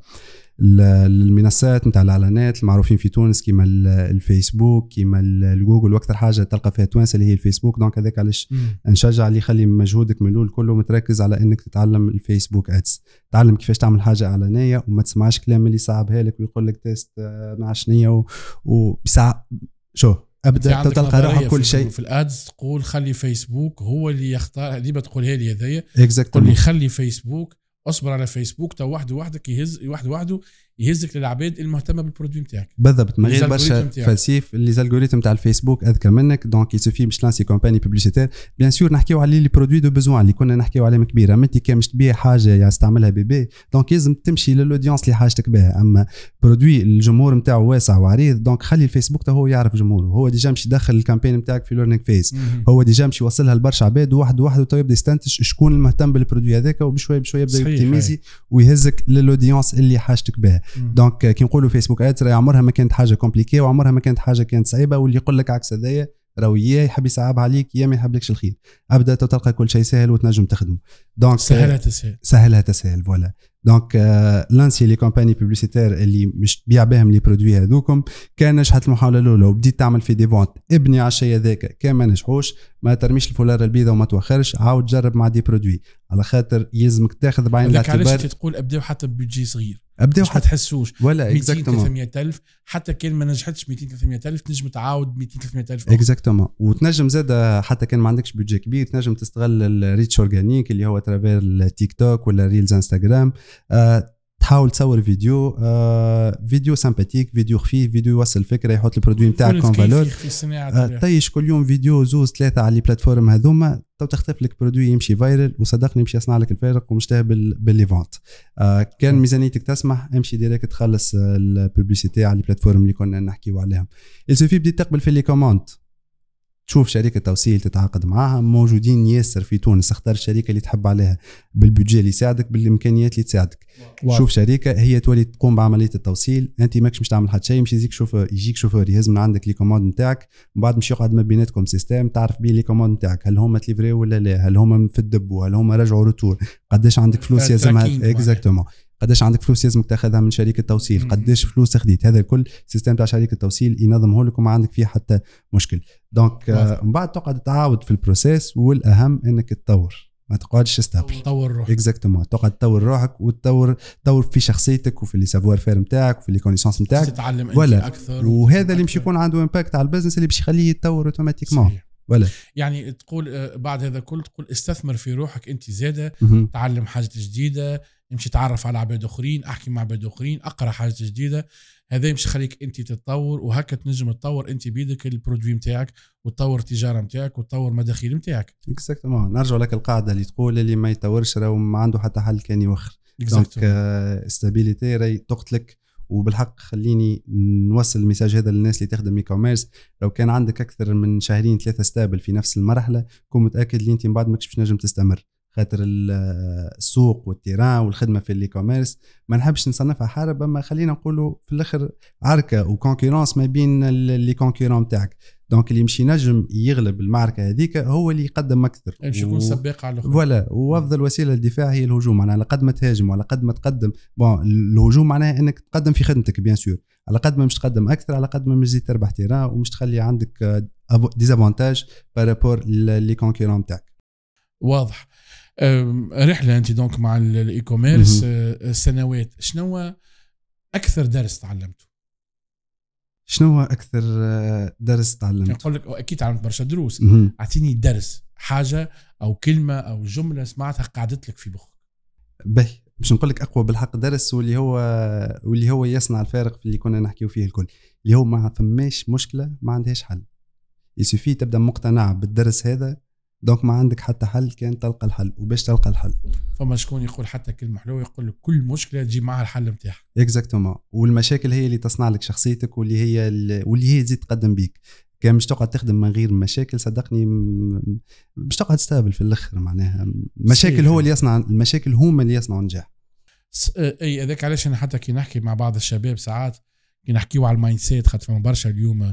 للمنصات نتاع الإعلانات المعروفين في تونس كيما ال- الفيسبوك كيما ال- الجوجل وأكثر حاجة تلقى فيها توانسه اللي هي ال Facebook. donc هذاك علاش. نشجع اللي يخلي مجهودك من الأول كله متركز على إنك تتعلم ال Facebook Ads تعلم كيفاش تعمل حاجة إعلانية وما تسمعش كلام اللي صعبها لك ويقول لك test آه، مع شنية و- وبساعة شو؟ أبدأ تلقى روحك كل شيء. في ال Ads تقول خلي فيسبوك هو اللي يختار ديما تقولها لي هذايا. تقول لي خلي فيسبوك اصبر على فيسبوك تو وحده وحدك يهز وحده وحده يهزك للعباد المهتمة بال produit نتاعك بالضبط من غير برشا. فلسيف les algorithmes تاع الفيسبوك أذكى منك. donc يسوفي باش تلانسي campagne publicitaire bien sûr نحكيو على les produits de besoin اللي كنا نحكيو عليهم كبيرة. أما أنت كان مش تبيع حاجة يستعملها bébé donc لازم تمشي لل audience اللي حاجتك بها. أما produit الجمهور نتاعو واسع وعريض donc خلي الفيسبوك هو يعرف جمهوره. هو déjà مش يدخل ال campagne نتاعك في learning phase مم. هو déjà مش يوصلها لبرشا عباد. واحد واحد تو يبدأ يستنتج شكون المهتم بال produit هذاك وبشوية بشوية يبدأ صحيح، يبتيميزي ويهزك لل audience اللي حاجتك بها. donc كي نقولوا Facebook Ads راهي عمرها ما كانت حاجة compliquée وعمرها ما كانت حاجة كانت صعيبة واللي يقول لك عكس هذايا راهو يا يحب يصعب عليك يا ما يحبلكش الخير. ابدا تلقى كل شيء سهل وتنجم تخدمه. donc سهلها تسهل. سهلها تسهل voilà donc آه، لانسي les campagnes publicitaires اللي مش تبيع بهم les produits هذوكم كان نجحت المحاوله الاولى وبديت تعمل في des ventes ابني على الشيء هذاك كان ما نجحوش ما ترميش الفولار البيضاء وما توخرش عاود جرب مع des produits على خاطر يلزمك تاخذ بعين علاش الاعتبار انت تقول ابداو حتى ببيجي صغير ابداو حتى تحسوش ولا 200 exactement 300 الف حتى كان ما نجحتش 200 300 الف تنجم تعاود 200 300 الف أخرى. exactement وتنجم زاد حتى كان ما عندكش budget كبير تنجم تستغل ال reach organique اللي هو à travers ال TikTok ولا Reels Instagram آه تحاول تصور فيديو آه فيديو sympathique فيديو خفيف فيديو يوصل فكرة يحط ال produit نتاعك en valeur آه،. طيش كل يوم فيديو زوز ثلاثة على les plateformes هذوما تو تختف لك produit يمشي viral وصدقني يمشي يصنع لك الفارق ومشتهى بال- ب les ventes آه كان ميزانيتك تسمح امشي direct تخلص آه، ال publicité على les plateformes اللي كنا نحكيو عليهم السوفي بديت تقبل في les commandes تشوف شركة توصيل تتعاقد معاها. موجودين ياسر في تونس اختار الشركة اللي تحب عليها بال budget اللي يساعدك بالإمكانيات اللي تساعدك. واو. شوف شركه هي تولي تقوم بعملية التوصيل. أنت ماكش مش تعمل حتى شيء يمشي يجيك شوفور يجيك شوفور يهز من عندك les commandes نتاعك. من بعد مش يقعد ما بيناتكم système تعرف بيه les commandes نتاعك. هل هما تليفري ولا لا؟ هل هما في ال dépôt هل هما رجعوا retour قداش عندك فلوس يلزمها. exactement قداش عندك فلوس لازمك تاخذها من شركه توصيل. قداش فلوس خديت هذا الكل système تاع شركه التوصيل ينظمه لك وما عندك فيه حتى مشكل donc آه،. من بعد تقعد تعاود في ال process والأهم إنك تطور ما تقعدش stable طور روحك exactement تقعد تطور روحك وتطور تطور في شخصيتك وفي les savoir-faire نتاعك وفي les connaissances نتاعك تتعلم ولا. أكثر وهذا اللي أكثر. يكون عنده impact على ال business اللي باش يخليه يتطور automatiquement. ولا يعني تقول آه، بعد هذا كله تقول استثمر في روحك أنت زادة. تعلم حاجة جديدة امشي تعرف على عباد آخرين أحكي مع عباد آخرين أقرأ حاجة جديدة. هذا يمشي يخليك أنت تتطور وهكا تنجم تطور أنت بيدك ال produit نتاعك وتطور التجارة نتاعك وتطور مداخيل نتاعك exactement نرجع لك القاعدة اللي تقول اللي ما يطورش راهو ما عنده حتى حل كان يوخر. donc stabilité راهي تقتلك وبالحق خليني نوصل ال message هذا للناس اللي تخدم e-commerce لو كان عندك أكثر من شهرين ثلاثة stable في نفس المرحلة كون متأكد اللي أنت من بعد ماكش باش نجم تستمر. خاطر ال- السوق وال terrain والخدمة في ال e-commerce ما نحبش نصنفها حرب اما خلينا نقولوا في الآخر عركة و concurrence ما بين les concurrents تاعك. donc اللي مش ينجم يغلب المعركة هذيك هو اللي يقدم أكثر. يمشي يكون و- سباق على الآخر voilà وأفضل وسيلة للدفاع هي الهجوم. معناها على قد ما تهاجم وعلى قد ما تقدم. bon الهجوم معناها إنك تقدم في خدمتك bien sûr على قد ما مش تقدم أكثر على قد ما مش تزيد تربح terrain ومش تخلي عندك des avantages par rapport les concurrents تاعك. واضح. رحلة أنت donc مع ال- ال e-commerce أه، سنوات. شنو أكثر درس تعلمته؟ شنو هو أكثر آه، درس تعلمته؟ نقول لك أكيد تعلمت برشا دروس. أعطيني درس حاجة أو كلمة أو جملة سمعتها قعدت لك في مخك باهي. باش نقول لك أقوى بالحق درس واللي هو واللي هو يصنع الفارق في اللي كنا نحكيو فيه الكل. اللي هو ما فماش مشكلة ما عندهاش حل. يسوفي تبدأ مقتنع بالدرس هذا دونك ما عندك حتى حل كان تلقى الحل وباش تلقى الحل. فما شكون يقول حتى كلمة حلوة يقول لك كل مشكلة تجيب معها الحل نتاعها exactement والمشاكل هي اللي تصنع لك شخصيتك واللي هي ال- واللي هي تزيد تقدم بيك. كان مش تقعد تخدم من غير مشاكل صدقني مش تقعد تستقبل في الأخر معناها. المشاكل. هو اللي يصنع المشاكل هما اللي يصنعوا النجاح. أي هذاك علاش أنا حتى كي نحكي مع بعض الشباب ساعات كي نحكيو على ال mindset خاطر فما برشا اليوم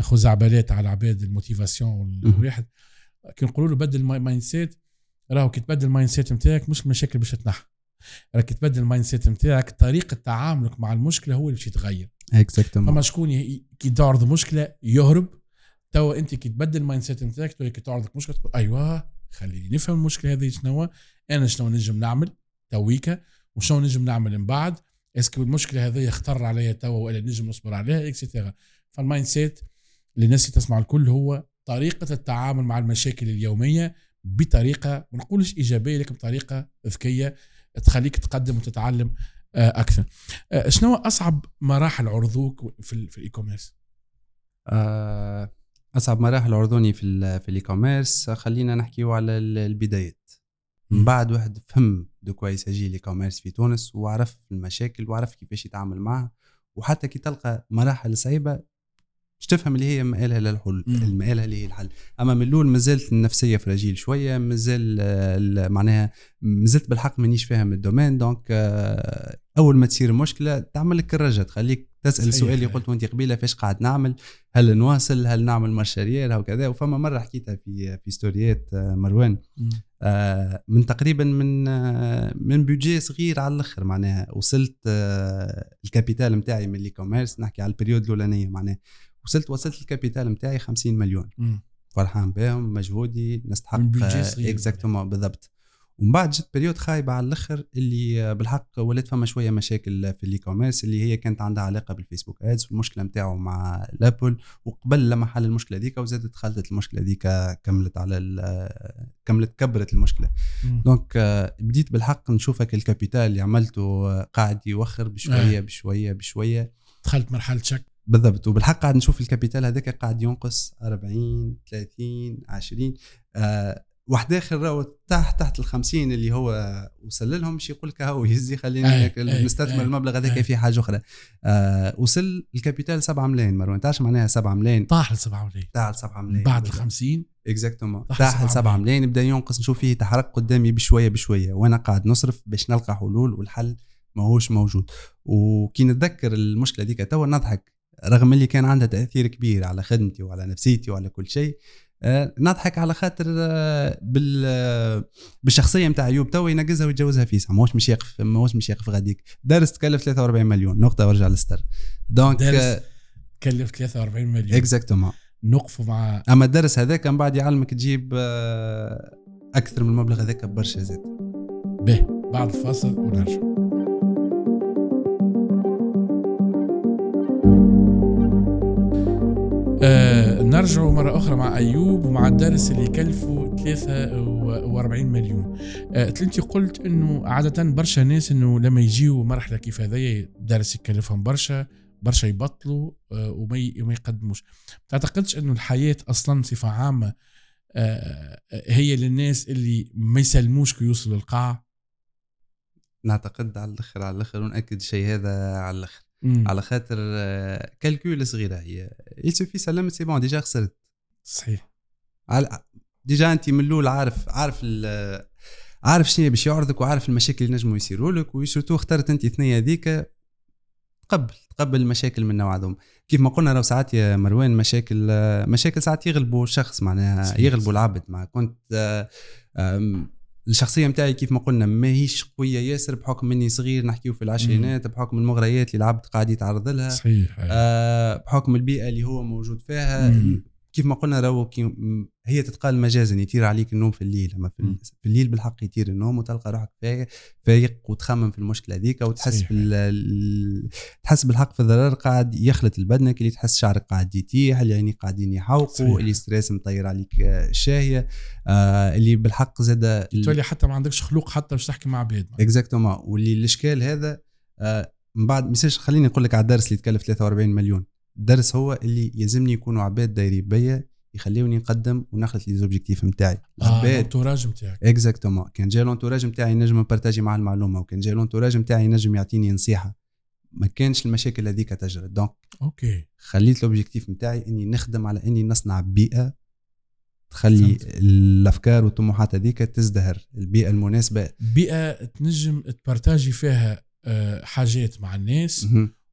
خزعبلات على العباد ال motivation مهم. كي نقولوا له بدل ال mi- ال mindset راهو كي تبدل ال mindset نتاعك مش المشاكل باش تنحى. راك تبدل ال mindset نتاعك طريقة تعاملك مع المشكلة هو اللي باش يتغير. exactement فما شكون كي تعرض مشكلة يهرب توا انت كي تبدل ال mindset نتاعك كي تعرضك مشكلة تقول أيوه خليني نفهم المشكلة هذه شنو أنا شنو نجم نعمل تويكا وشنو نجم نعمل من بعد est-ce que المشكلة هذه خطر عليا توا ولا نجم نصبر عليها et cetera فال mindset للناس اللي تسمع الكل هو طريقة التعامل مع المشاكل اليومية بطريقة ما نقولش إيجابية لكن بطريقة ذكيه تخليك تقدم وتتعلم آه، أكثر. آه، شنو أصعب مراحل عرضوك في ال- في الاي كوميرس آه، أصعب مراحل عرضوني في ال في ال e-commerce خلينا نحكيو على ال- البدايات. من. بعد واحد فهم de quoi il s'agit l'e-commerce في تونس وعرف المشاكل وعرف كيفاش يتعامل معها وحتى كي تلقى مراحل صعيبة باش تفهم اللي هي مآلها للحل مم. المآل ها اللي هي الحل. أما من الأول مازالت النفسية فراجيل شوية مازال آه، معناها مازلت بالحق مانيش فاهم ال domaine. donc آه، أول ما تصير مشكلة تعمل لك الرجا تخليك تسأل. السؤال اللي قلت وانت قبيلة فاش قاعد نعمل؟ هل نواصل؟ هل نعمل marche arrière وكذا وفما مرة حكيتها في في story ات آه، مروان. من تقريبا من من budget صغير على الأخر معناها. وصلت ال capital نتاعي من ال e-commerce نحكي على ال période الأولانية معناها. وصلت وصلت ال capital نتاعي 50 مليون. فرحان بهم مجهودي نستحق. exactement بالضبط ومن بعد جت période خايبة على الأخر اللي بالحق ولات فما شوية مشاكل في ال e-commerce اللي هي كانت عندها علاقة بال Facebook Ads والمشكلة نتاعو مع ال Apple وقبل لما حل المشكلة ذيك وزادت خلطت المشكلة ذيك كملت على كملت كبرت المشكلة مم. donc بديت بالحق نشوفك ال capital اللي عملته قاعد يوخر بشوية آه. بشوية بشوية دخلت مرحلة شك بالضبط. وبالحق قاعد نشوف ال capital هذاك قاعد ينقص 40 30 20 آه واحد آخر راهو تحت تحت ال 50 اللي هو وصل لهم مش يقول لك هاو يهزي خليني هيك أي، نستثمر أي، المبلغ هذاك. في حاجة أخرى. آه وصل ال capital 7 ملايين مروان. تعرف معناها 7 ملايين؟ طاح ل 7 ملايين. تاع 7 ملايين. بعد ال بالضبط. 50 exactement تاع سبعة 7 ملايين. بدا ينقص. نشوف فيه تحرك قدامي بشوية بشوية. وأنا قاعد نصرف باش نلقى حلول والحل ماهوش موجود. وكي نتذكر المشكلة ديك توا نضحك. رغم اللي كان عندها تأثير كبير على خدمتي وعلى نفسيتي وعلى كل شيء آه، نضحك على خاطر آه، بال آه، بالشخصية نتاع أيوب توا ينقزها ويتجوزها فيسع ماهوش مش يقف ماهوش مش يقف غاديك. درس تكلف 43 مليون. نقطة وارجع للسطر. donc درس كلف 43 مليون. exactement نقفوا مع أما الدرس هذاك من بعد يعلمك تجيب أكثر من المبلغ هذاك برشا زاد به. بعد الفاصل ونرجع. آه نرجع مرة أخرى مع أيوب ومع الدرس اللي يكلفه 43 مليون. آه أنت قلت أنه عادة برشا ناس أنه لما يجيوا مرحلة كيف هذايا درس يكلفهم برشا برشا يبطلوا آه وما وما يقدموش. تعتقدش أنه الحياة أصلا صفة عامة آه هي للناس اللي ما يسلموش كي يوصلوا للقاع نعتقد على الآخر على الآخر ونأكد الشيء هذا على الآخر. مم. على خاطر calcul صغيرة هي. يسوفي سلمت c'est bon déjà خسرت. صحيح. على déjà أنت من الأول عارف عارف عارف شنو باش يعرضك وعارف المشاكل اللي نجموا يصيروا لك و surtout اخترت أنت اثنين هذيك تقبل تقبل المشاكل من نوع هذوما كيف ما قلنا لو ساعات يا مروان مشاكل مشاكل ساعات يغلبوا الشخص معناها يغلبوا العبد. مع كنت الشخصية نتاعي كيف ما قلنا ماهيش قوية ياسر بحكم إني صغير نحكيو في العشرينات بحكم المغريات اللي العبد قاعد يتعرض لها. صحيح آه بحكم البيئة اللي هو موجود فيها مم. كيف ما قلنا راهو هي تتقال مجازا يطير عليك النوم في الليل. أما في, في الليل بالحق يطير النوم وتلقى روحك فايق وتخمم في المشكلة هذيك وتحس بال تحس بالحق في الضرر قاعد يخلط لبدنك اللي تحس شعرك قاعد يطيح اللي يعني قاعدين يحوقوا اللي stress مطير عليك الشاهيه آه اللي بالحق زاد تولي حتى ما عندكش خلوق حتى باش تحكي مع عباد. exactement واللي الإشكال هذا آه من بعد message خليني نقول لك على الدرس اللي تكلف 43 مليون. الدرس هو اللي يلزمني يكونوا عباد دايرين بيا يخليوني نقدم ونخلط les objectifs نتاعي العباد آه l'entourage نتاعك exactement كان جاي l'entourage نتاعي نجم نبارتاجي مع المعلومة وكان جاي l'entourage نتاعي نجم يعطيني نصيحة. ما كانش المشاكل هذيك تجرى. donc OK خليت ال objectif نتاعي إني نخدم على إني نصنع بيئة تخلي فهمت. الأفكار والطموحات هذيك تزدهر. البيئة المناسبة. بيئة تنجم تبارتاجي فيها آه، حاجات مع الناس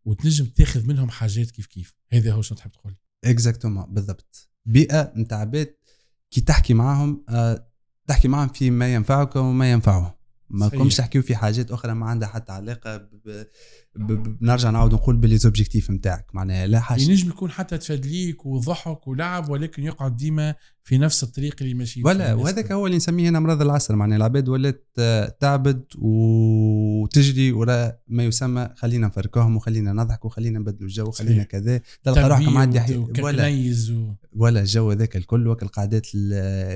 وتنجم تاخذ منهم حاجات كيف كيف. هذا هو شنو تحب تقول. exactement بالضبط. بيئة نتاع عباد كي تحكي معاهم أه تحكي معاهم في ما ينفعك وما ينفعهم. ما كومش تحكيو في حاجات أخرى ما عندها حتى علاقة ب نرجع نعاود نقول باللي les objectifs نتاعك معناها لا حاجة. ينجم يكون حتى تفدليك وضحك ولعب ولكن يقعد ديما في نفس الطريق اللي ماشي ولا وهذاك هو اللي نسميه هنا مرض العصر معناها العباد ولات تعبد وتجري وراء ما يسمى خلينا نفرهدوا وخلينا نضحك وخلينا نبدلوا الجو وخلينا كذا. تلقى روحك معدي ولا. ولا الجو هذاك الكل وك القعدات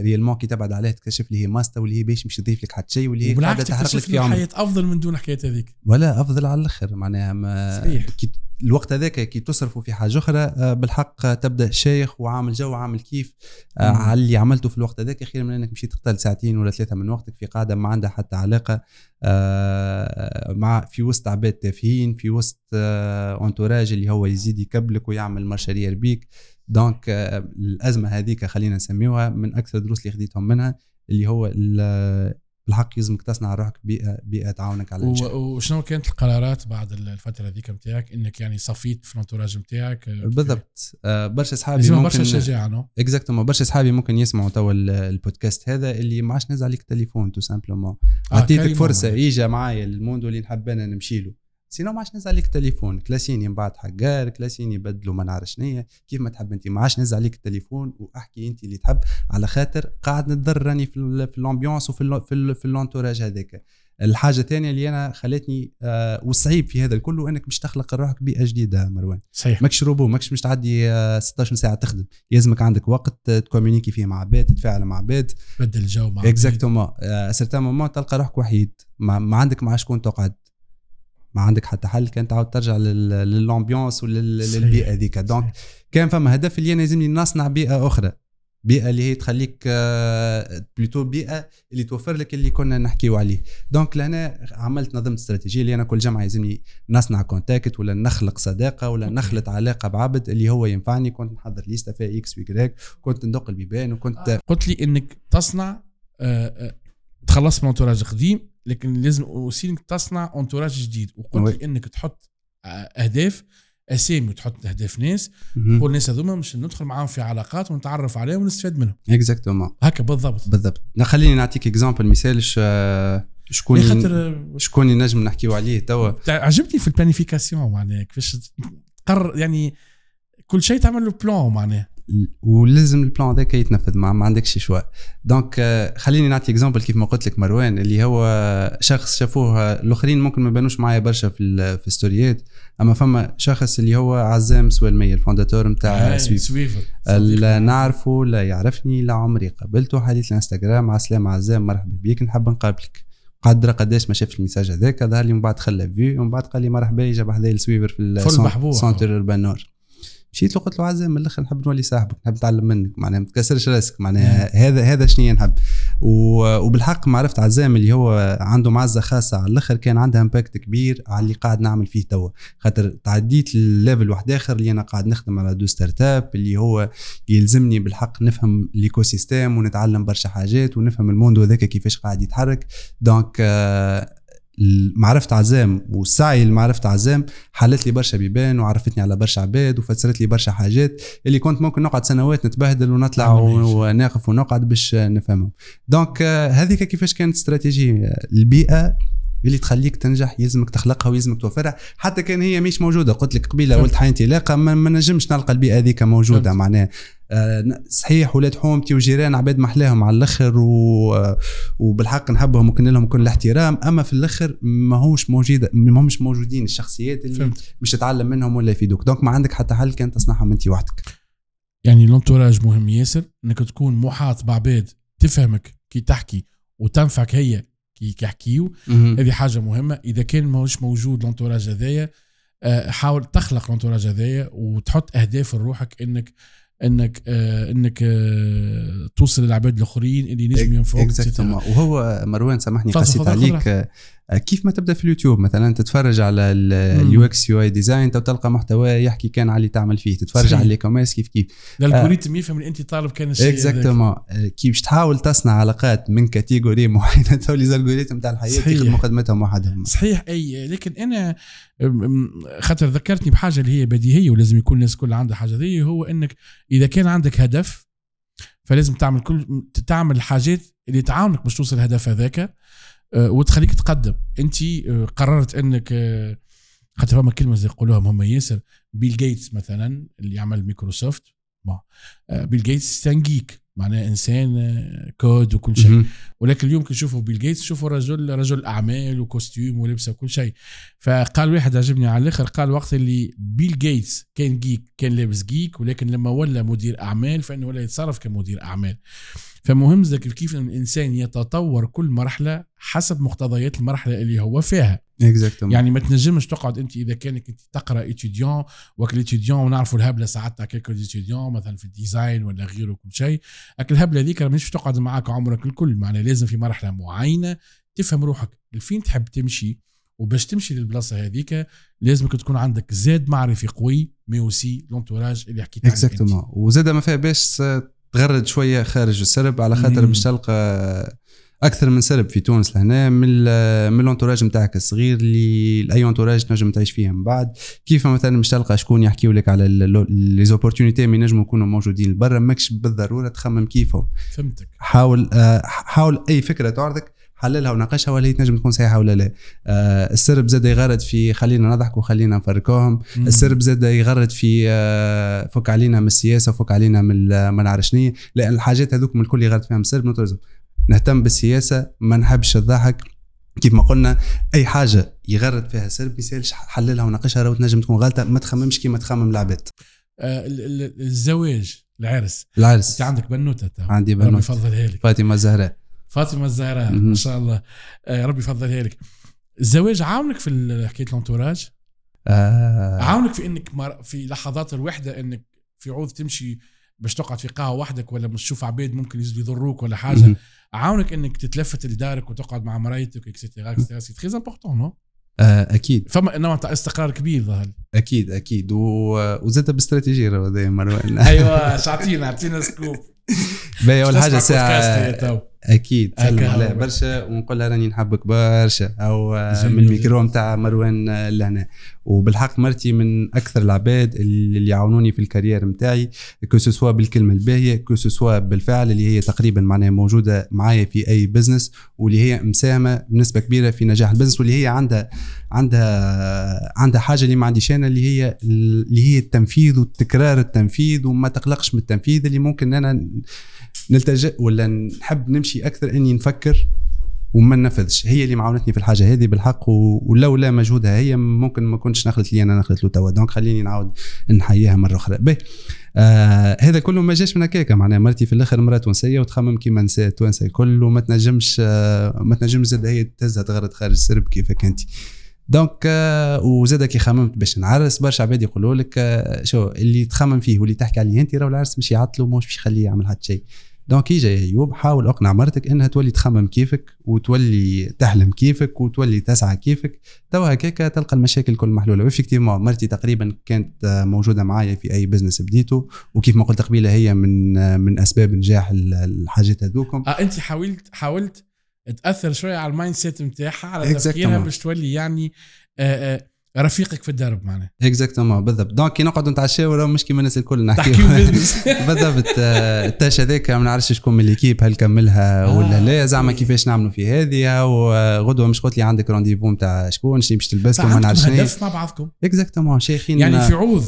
réellement كي تبعد عليه تكتشف اللي هي ماسطة واللي هي باش مش تضيف لك حتى شيء واللي هي قاعدة تحرق لك في الحياة أفضل من دون الحكاية هذيك. ولا أفضل على الآخر. معناها ما صحيح. كي الوقت هذاك كي تصرفوا في حاجة أخرى آه، بالحق تبدأ شايخ وعامل جو وعامل كيف آه، على اللي عملته في الوقت هذاك. خير من إنك مشيت تقتل ساعتين ولا ثلاثة من وقتك في قاعدة ما عندها حتى علاقة آه، مع في وسط عباد تافهين في وسط entourage اللي هو يزيد يكبلك ويعمل مشاريع بيك. donc الأزمة هذيك خلينا نسميوها من أكثر الدروس اللي خديتهم منها اللي هو بالحق يلزمك تصنع روحك بيئه بيئة تعاونك على النجاح وشنو كانت القرارات بعد الفترة هذيك نتاعك إنك يعني صفيت في ال entourage نتاعك آه، بالضبط. آه برشا أصحابي ممكن برشا شجاعه non؟ exactement برشا أصحابي ممكن يسمعوا توا البودكاست هذا اللي ما عادش نزل عليك التليفون تو simplement عطيتك فرصة إجا معايا ال monde اللي نحب أنا نمشي له. sinon ما عادش نزل عليك التليفون. كلاسيني من بعد حقار كلاسيني يبدلوا ما نعرف شنيا كيف ما تحب أنت. ما عادش نزل عليك التليفون. واحكي أنت اللي تحب. على خاطر قاعد نتضرر راني في, l'ambiance وفي في, في ال entourage هذاك. الحاجة الثانية اللي أنا خلتني آه والصعيب في هذا الكل انك مش تخلق روحك بيئه جديدة مروان. صحيح. ماكش روبو ماكش مش تعدي آه 16 ساعة تخدم. لازمك عندك وقت تكومينيكي فيه مع عباد تتفاعل مع عباد. تبدل الجو مع exactement آه certain moment تلقى روحك وحيد. ما, ما عندك مع شكون تقعد ما عندك حتى حل كان تعاود ترجع لل ambiance وللبيئه هذيك. donc كان فما هدف اللي أنا لازمني نصنع بيئة أخرى. بيئة اللي هي تخليك plutôt آه، بيئة اللي توفر لك اللي كنا نحكيو عليه. donc لهنا عملت نظمت استراتيجية اللي أنا كل جمعة يلزمني نصنع contact ولا نخلق صداقة ولا نخلط علاقة بعبد اللي هو ينفعني. كنت نحضر ليستا فيها X و Y كنت ندق البيبان وكنت آه. قلت لي إنك تصنع آه، تخلصت من entourage قديم لكن لازم aussi انك تصنع entourage جديد. وقلت لي إنك تحط أهداف أسامي وتحط أهداف ناس. كل الناس هذوما مش ندخل معاهم في علاقات ونتعرف عليهم ونستفاد منهم. exactement هكا بالضبط. بالضبط. خليني نعطيك exemple مثال شكون خاطر شكون نجم نحكيو عليه توا. عجبني في ال planification معناها كيفاش تقرر يعني كل شيء تعمل له plan معناها. ولازم ال plan هذاك يتنفذ ما, ما عندكش choix donc آه، خليني نعطي exemple كيف ما قلت لك مروان اللي هو شخص شافوه الآخرين ممكن ما بانوش معايا برشا في في ستوريات أما فما شخص اللي هو عزام سوالمية ال fondateur نتاع Swiver Swiver لا نعرفه لا يعرفني لا عمري قابلته حديث الانستغرام مع السلامة عزام مرحبا بيك نحب نقابلك. قدر قداش ما شاف ال message هذاك ظهر لي من بعد خلى vu ومن بعد قال لي مرحبا جاب حذايا ال Swiver في. Centre Urbain Nord مشيت له قلت له عزام من الأخر نحب نولي صاحبك نحب نتعلم منك معناها ما تكسرش راسك معناها هذا هذا شنو نحب. وبالحق معرفت عزام اللي هو عنده معزة خاصة على الأخر كان عندها impact كبير على اللي قاعد نعمل فيه توا. خاطر تعديت لل level واحد آخر اللي أنا قاعد نخدم على deux startups اللي هو يلزمني بالحق نفهم ال écosystème ونتعلم برشا حاجات ونفهم ال monde هذاك كيفاش قاعد يتحرك. donc آه، معرفة عزام والسعي لمعرفة عزام حلت لي برشا بيبان وعرفتني على برشا عباد وفسرت لي برشا حاجات اللي كنت ممكن نقعد سنوات نتبهدل ونطلع. وناقف ونقعد باش نفهمهم دونك آه، هذيك كيفاش كانت استراتيجية البيئة اللي تخليك تنجح يلزمك تخلقها ويلزمك توفرها. حتى كان هي مش موجودة. قلت لك قبيلة. ولد حياتي لاقه ما, نجمش نلقى البيئة هذيك موجودة. معناها آه، صحيح ولاد حومتي وجيران عباد محلاهم على الأخر و... آه، وبالحق نحبهم وكن لهم كل الاحترام. أما في الأخر ما هوش موجود ما همش موجودين الشخصيات اللي فهمت. مش تتعلم منهم ولا يفيدوك. donc ما عندك حتى حل كان تصنعهم أنت وحدك. يعني ال entourage مهم. ياسر إنك تكون محاط بعباد تفهمك كي تحكي وتنفعك هي كي كي يحكيو هذه حاجة مهمة. إذا كان ماهوش موجود ال entourage هذايا آه، حاول تخلق ال entourage هذايا وتحط أهداف لروحك انك إنك آه إنك آه توصل للعباد الآخرين اللي نجم ينفعوك exactement. وهو مروان سامحني تفضل، عليك كيف ما تبدأ في اليوتيوب مثلا تتفرج على. ال UX UI design تلقى محتوى يحكي كان على اللي تعمل فيه تتفرج صحيح. على ال e-commerce كيف كيف ال algorithm يفهم اللي أنت طالب كان الشيء. exactement كي باش تحاول تصنع علاقات من catégorie معينة تو لي تاع الحياة صحيح. يخدموا خدمتهم وحدهم صحيح أي لكن أنا خاطر ذكرتني بحاجة اللي هي بديهية ولازم يكون الناس كلها عندها حاجة ذي هو إنك إذا كان عندك هدف فلازم تعمل كل تعمل الحاجات اللي تعاونك باش توصل الهدف هذاك وتخليك تقدم. انت أه، قررت انك خاطر فما كلمة زي يقولوها هم ياسر بيل جيتس مثلا اللي عمل مايكروسوفت ما بيل جيتس تنجيك معناه إنسان كود وكل شيء. ولكن اليوم كي نشوفوا بيل جيتس شوفوا رجل رجل أعمال و costume ولبسة وكل شيء. فقال واحد عجبني على الآخر قال وقت اللي بيل جيتس كان جيك كان لابس جيك ولكن لما ولا مدير أعمال فإنه ولا يتصرف كمدير أعمال. فمهم كيف كيف الانسان يتطور كل مرحلة حسب مقتضيات المرحلة اللي هو فيها. exactement يعني ما تنجمش تقعد أنت إذا كانك أنت تقرأ étudiant وكل étudiant ونعرفوا الهبلة ساعات تاع كيكو étudiant مثلا في ال design ولا غيره كل شيء. اكل الهبلة ذيك راه مش تقعد معاك عمرك الكل. معناها لازم في مرحلة معينة تفهم روحك. لفين تحب تمشي وباش تمشي للبلاصة هذيك لازمك تكون عندك زاد معرفي قوي mais aussi l'entourage اللي حكيت عنه. exactement وزاد ما فيها باش تغرد شوية خارج السرب على خاطر. باش تلقى أكثر من سرب في تونس لهنا من من ال entourage نتاعك الصغير اللي أي entourage تنجم تعيش فيه من بعد. كيف مثلا باش تلقى شكون يحكيو لك على les opportunités اللي ينجموا يكونوا موجودين برا ماكش بالضرورة تخمم كيفهم. فهمتك. حاول آه، حاول أي فكرة تعرضك حللها وناقشها ولا هي تنجم تكون صحيحة ولا لا. آه، السرب زاد يغرد في خلينا نضحك وخلينا نفركوهم. السرب زاد يغرد في آه، فك علينا من السياسة وفك علينا من ما نعرف شنية لأن الحاجات هذوك من الكل يغرد فيهم السرب نترزم نهتم بالسياسة ما نحبش الضحك. كيف ما قلنا أي حاجة يغرد فيها سرب ما يسالش حللها وناقشها راهو تنجم تكون غلطة. ما تخممش كيما تخمم العباد. آه ال- ال- الزواج العرس. العرس. أنت عندك بنوتة. عندي ربي بنوت يفضلها لك. فاطمة الزهراء. فاطمة الزهراء. ما شاء الله. آه ربي يفضلها لك. الزواج عاونك في حكاية ال entourage؟ آه. عاونك في إنك في لحظات الوحدة إنك في عوض تمشي باش تقعد في قهوة وحدك ولا مش تشوف عباد ممكن يضروك ولا حاجة. عاونك إنك تتلفت لدارك وتقعد مع مريتك et cetera et cetera c'est très important non أكيد. فما نوع تاع استقرار كبير ظهر أكيد أكيد. وزاد باستراتيجية مروان. أيوه شعطينا أعطينا scoop. باهي أول حاجة ساعة. أكيد سلم عليها هو. برشا ونقول لها راني نحبك برشا. أو من الميكرو نتاع مروان لهنا. وبالحق مرتي من أكثر العباد اللي يعاونوني في ال carrière نتاعي que ce soit بالكلمة الباهية que ce soit بالفعل اللي هي تقريبا معناها موجودة معايا في أي business واللي هي مساهمة بنسبة كبيرة في نجاح ال business واللي هي عندها عندها عندها حاجة اللي ما عنديش أنا اللي هي اللي هي التنفيذ وتكرار التنفيذ وما تقلقش من التنفيذ اللي ممكن أنا نلتجئ ولا نحب نمشي أكثر إني نفكر وما ننفذش. هي اللي معاونتني في الحاجة هذه بالحق ولولا مجهودها هي ممكن ما كنتش نخلط لي أنا نخلط له توا. donc خليني نعاود نحييها مرة أخرى. به آه هذا كله ما جاش من هكاك. معناها مرتي في الآخر مراه تونسية وتخمم كيما نساء التوانسه الكل وما تنجمش آه ما تنجمش زاد هي تهزها تغرد خارج السرب كيفك أنت. donc آه وزاد كي خممت باش نعرس برشا عباد يقولوا لك آه شو اللي تخمم فيه واللي تحكي عليه أنت راه العرس مش يعطله مش باش يخليه يعمل حتى شيء donc يجي أيوب حاول اقنع مرتك إنها تولي تخمم كيفك وتولي تحلم كيفك وتولي تسعى كيفك. توا هكاك تلقى المشاكل الكل محلولة. و effectivement مرتي تقريبا كانت آه، موجودة معايا في أي business بديته وكيف ما قلت قبيلة هي من آه، من أسباب نجاح ال- الحاجات هذوكم. آه أنت حاولت حاولت تأثر شوية على ال mindset نتاعها على. تفكيرها باش تولي يعني آه آه رفيقك في الدرب معناها. exactement بالضبط. donc كي نقعدوا نتعشاو راه مش كيما الناس الكل نحكيو. بالضبط. آه، ال tâche هذاك ما نعرفش شكون من l'équipe هل كملها ولا آه، لا زعما okay. كيفاش نعملوا في هذه. وغدوة مش قلت لي عندك rendez-vous نتاع شكون شنو باش تلبس وما نعرفش هدف مع بعضكم. exactement شيخين يعني في عوض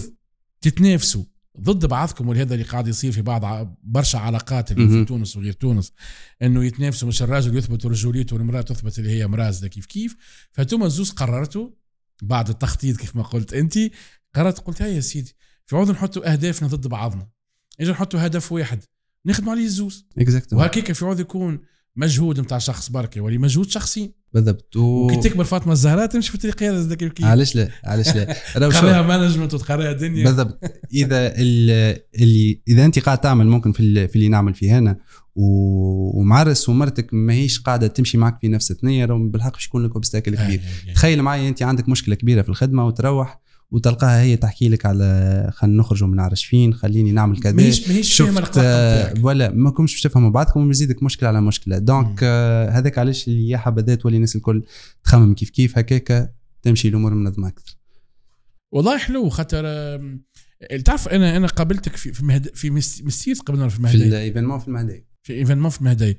تتنافسوا ضد بعضكم ولهذا اللي قاعد يصير في بعض برشا علاقات اللي في. تونس وغير تونس إنه يتنافسوا. مش الراجل يثبت رجوليته والمرأة تثبت اللي هي مرا زاده كيف كيف. فانتم الزوز قررتوا بعد التخطيط كيف ما قلت انت. قررت قلت هيا يا سيدي في عوض نحطوا أهدافنا ضد بعضنا. أجي نحطوا هدف واحد نخدموا عليه الزوز exactement وهكيك في عوض يكون مجهود نتاع شخص بركه ولي مجهود شخصي. بالضبط و... وكي تكبر فاطمه الزهراء تمشي في الطريق هذا كيف علاش لا علاش لا. تقراها management وتقراها دنيا. بالضبط إذا ال- اللي إذا أنت قاعد تعمل ممكن في في اللي نعمل فيه هنا و- ومعرس ومرتك ماهيش قاعدة تمشي معك في نفس الثنية بالحق باش يكون لك obstacle كبير. تخيل معي أنت عندك مشكلة كبيرة في الخدمة وتروح وتلقاها هي تحكي لك على خلينا نخرجوا من عرش فين خليني نعمل كذا. ماهيش ماهيش فاهمه القطع آه، ولا ما كنتش باش تفهموا بعضكم ويزيدك مشكلة على مشكلة. donc آه، هذاك علاش اللي يا حبذا تولي الناس الكل تخمم كيف كيف هكاك تمشي الأمور منظمه أكثر. والله حلو خاطر تعرف أنا أنا قابلتك في في مهد في قبلنا في في مهدي. ال événement في المهدي. في événement في مهدي.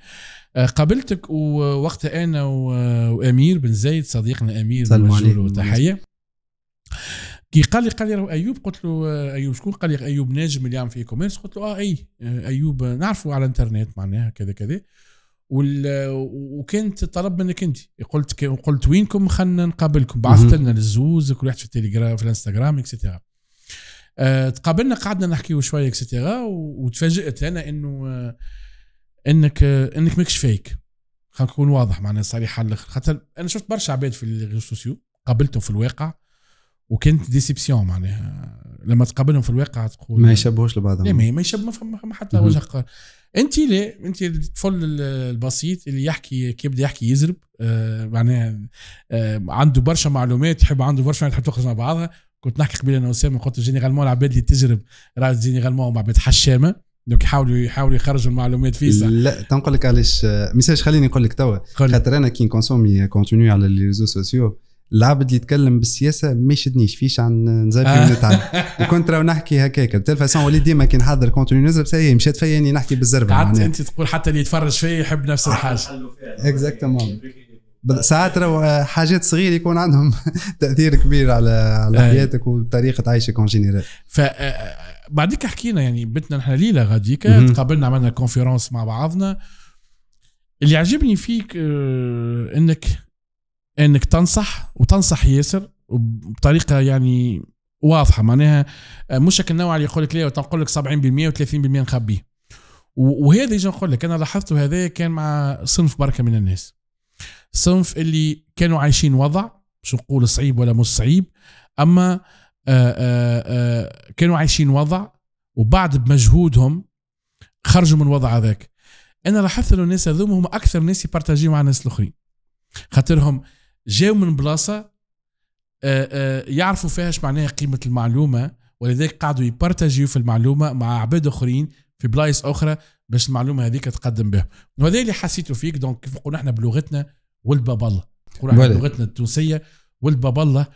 آه، قابلتك ووقتها أنا و- وأمير بن زايد صديقنا أمير له عليه. تحية. كي قال لي قال لي أيوب قلت له آه، أيوب شكون؟ قال لي أيوب ناجم اللي يعمل في e-commerce قلت له آه أي آه، أيوب آه، نعرفه على الإنترنت معناها كذا كذا. وكانت طلب منك أنت. قلت قلت وينكم؟ خلينا نقابلكم. بعثت. لنا الزوز كل واحد في التليجرام في الإنستغرام et cetera أه تقابلنا قعدنا نحكيو شوية et cetera وتفاجئت أنا إنه إنك إنك ماكش فيك خلينا نكون واضح معناها صريح على الآخر. خاطر أنا شفت برشا عباد في ال réseaux sociaux قابلتهم في الواقع. وكنت déception معناها. لما تقابلهم في الواقع تقول ما يشبهوش لبعضهم. ما ما يشبه ما فما ما حتى. وجه قار أنت لا أنت الطفل ال- البسيط اللي يحكي كي يبدأ يحكي يزرب آه معناها آه عنده برشا معلومات يحب عنده برشا معلومات تحب تخرج مع بعضها. كنت نحكي قبيلة أنا وسام قلت جينيرالمون العباد اللي تجرب راه جينيرالمون عباد حشامة. دونك يحاولوا يحاولوا يخرجوا المعلومات فيسع لا تنقول لك علاش آه، ميساج خليني نقول لك توا. خاطر أنا كي نكونسومي كونتوني على لي ريزو سوسيو العبد اللي يتكلم بالسياسة ما يشدنيش فيش عن نزابي آه. ونتعب وكنت راه نحكي هكاك بتل فاسون وليت ديما كي نحضر كونتوني نزرب سي مشات فيا إني نحكي بالزربة قعدت. أنت تقول حتى اللي يتفرج فيا يحب نفس الحاجة اكزاكتومون ساعات راه حاجات صغيرة يكون عندهم تأثير كبير على على. حياتك وطريقة عيشك en général ف بعديك حكينا يعني بتنا نحن ليلة غاديك. تقابلنا عملنا conférence مع بعضنا اللي عجبني فيك آه، إنك إنك تنصح وتنصح ياسر وبطريقة يعني واضحة. معناها آه، مش النوع اللي يقول لك لا وتنقول لك 70% و30% نخبيه وهذا يجي نقول لك أنا لاحظته هذا كان مع صنف بركة من الناس. صنف اللي كانوا عايشين وضع مش نقول صعيب ولا مش صعيب أما آه، آه، آه، كانوا عايشين وضع وبعد بمجهودهم خرجوا من الوضع هذاك. أنا لاحظت إنه الناس هذوما هم أكثر ناس يبارتاجيو مع الناس الآخرين. خاطرهم جاوا من بلاصة آه، آه، يعرفوا فيهاش معناها قيمة المعلومة ولذلك قعدوا يبارتاجيو في المعلومة مع عباد آخرين في بلايص أخرى باش المعلومة هذيك تقدم بها. وهذا اللي حسيته فيك donc كيف نقول إحنا بلغتنا ولد باب الله إحنا. بلغتنا التونسية الله.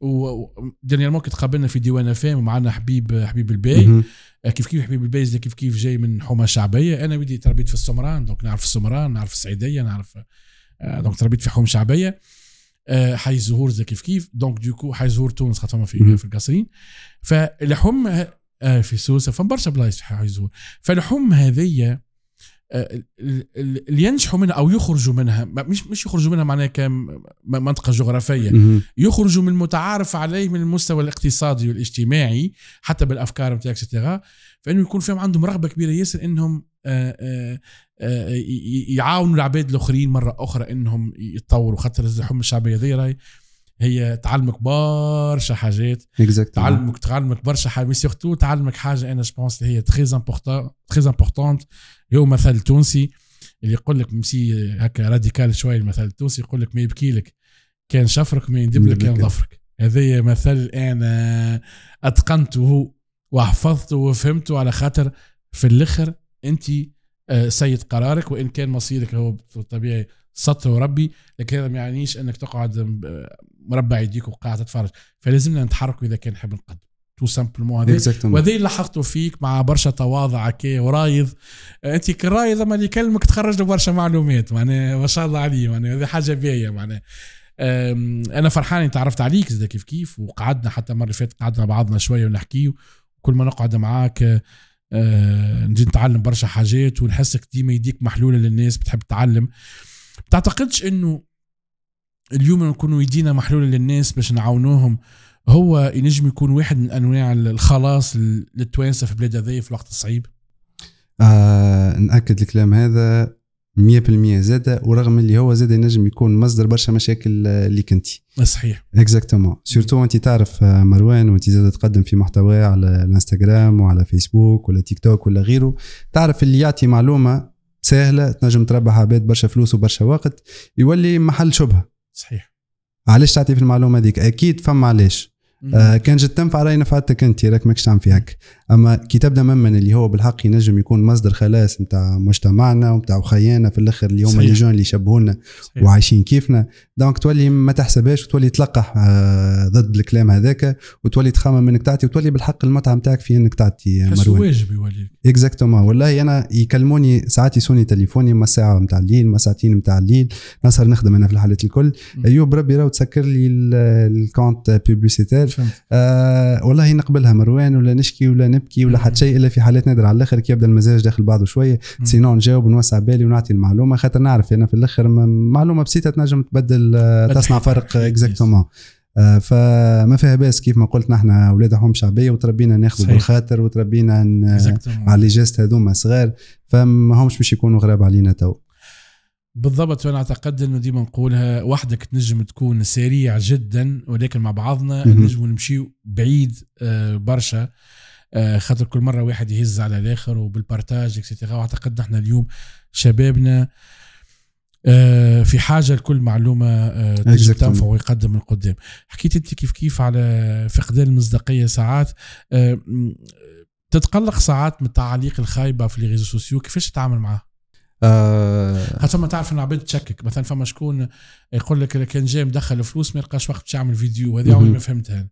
و dernièrement كي تقابلنا في ديوان أف أم معنا حبيب حبيب الباي. آه، كيف كيف حبيب الباي كيف كيف جاي من حومة شعبية. أنا ودي تربيت في السمران donc نعرف السمران نعرف السعيديه نعرف donc تربيت في حومة شعبية. حي الزهور زي كيف. كيف donc du coup حي زهور تونس خاطر فما. في في القصرين. فالحوم آه، في سوسة فما برشا بلايص في حي الزهور فالحوم آه، ال- اللي ينجحوا منها أو يخرجوا منها مش مش يخرجوا منها معناها كمنطقه جغرافية. يخرجوا من المتعارف عليه من المستوى الاقتصادي والاجتماعي حتى بالأفكار نتاعك اكسترا فإنه يكون فيهم عندهم رغبة كبيرة ياسر إنهم آه، آه، آه، يعاونوا العباد الآخرين مرة أخرى إنهم يتطوروا خاطر الحمى الشعبية ذي راهي هي تعلمك برشا حاجات. exactement تعلمك تعلمك برشا حاجات surtout تعلمك حاجة أنا je pense اللي هي très important très importante هو مثل تونسي اللي يقول لك مشي هكا radical شوية المثل التونسي يقول لك ما يبكي لك. كان شفرك ما يندب لك كان. ظفرك. هذا مثل أنا أتقنته وحفظته وفهمته على خاطر في الآخر أنت آه، سيد قرارك وإن كان مصيرك هو طبيعي سطره ربي لكن هذا ما يعنيش أنك تقعد آه، مربع يديك وقاعد تتفرج. فلازمنا نتحركوا إذا كان نحب نقدم tout simplement هذا وهذا لاحظته فيك مع برشا تواضع هكا ورايض. أنت كرايض اما اللي يكلمك تخرج له برشا معلومات. معناها ما شاء الله عليه. معناها هذه حاجة باهيه معناها أنا فرحان إني تعرفت عليك زي كيف كيف. وقعدنا حتى المرة اللي فاتت قعدنا بعضنا شوية ونحكي وكل ما نقعد معاك آه، نجي نتعلم برشا حاجات. ونحسك ديما يديك محلولة للناس بتحب تتعلم. تعتقدش إنه اليوم نكونوا يدينا محلوله للناس باش نعاونوهم هو ينجم يكون واحد من أنواع الخلاص للتوانسة في بلاد هذيا في الوقت الصعيب؟ آه نأكد الكلام هذا 100% زاده ورغم اللي هو زاد ينجم يكون مصدر برشا مشاكل آه، ليك انت صحيح. exactement surtout انت تعرف آه، مروان وانت زاد تقدم في محتوى على الإنستغرام وعلى فيسبوك ولا تيك توك ولا غيره. تعرف اللي يعطي معلومة سهلة تنجم تربح عباد برشا فلوس وبرشا وقت يولي محل شبهة. صحيح. علاش تعطي في المعلومة هذيك؟ أكيد فما علاش. آه كان جد تنفع راهي نفعتك أنت راك ماكش تعمل في هك أما كي تبدا ممن اللي هو بالحق ينجم يكون مصدر خلاص نتاع مجتمعنا ونتاع خيانا في الأخر اللي هما. les jeunes اللي يشبهونا. وعايشين كيفنا. donc تولي ما تحسبهاش وتولي تلقح آه ضد الكلام هذاك وتولي تخمم انك تعطي وتولي بالحق المتعة نتاعك في انك تعطي آه، مروان. واجب يولي exactement والله أنا يكلموني ساعات يسوني تليفوني ما ساعة نتاع الليل ما ساعتين نتاع الليل. نسهر نخدم أنا في الحالات الكل. أيوب ربي راهو تسكر لي ال- ال compte publicitaire فهمت. آه والله نقبلها مروان ولا نشكي ولا نبكي ولا. حتى شيء إلا في حالات نادرة على الآخر كي يبدأ المزاج داخل بعضه شوية. sinon نجاوب ونوسع بالي ونعطي المعلومة خاطر نعرف أنا في الآخر معلومة بسيطة تنجم تبدل آه، تصنع فرق exactement آه فما فيها باس كيف ما قلت نحن أولاد حوم شعبية وتربينا ناخذ. بالخاطر وتربينا. على les gestes هذوما صغار فما همش باش يكونوا غراب علينا تو بالضبط وأنا أعتقد إنه ديما نقولها وحدك تنجم تكون سريع جدا ولكن مع بعضنا. نجم نمشيو بعيد آه، برشا خاطر كل مرة واحد يهز على الآخر وبال partage extra وأعتقد نحن اليوم شبابنا آه، في حاجة لكل معلومة آه، Exactement. تنفع ويقدم من قدام. حكيت أنت كيف كيف على فقدان المصداقية ساعات؟ آه، تتقلق ساعات من التعاليق الخايبة في les réseaux sociaux؟ كيفاش تتعامل معها؟ آه. خاطر ما تعرف ان عباد تشكك. مثلا فما شكون يقول لك كان جاي مدخل فلوس ما يلقاش وقت باش يعمل فيديو هذه عمري. ما فهمتها.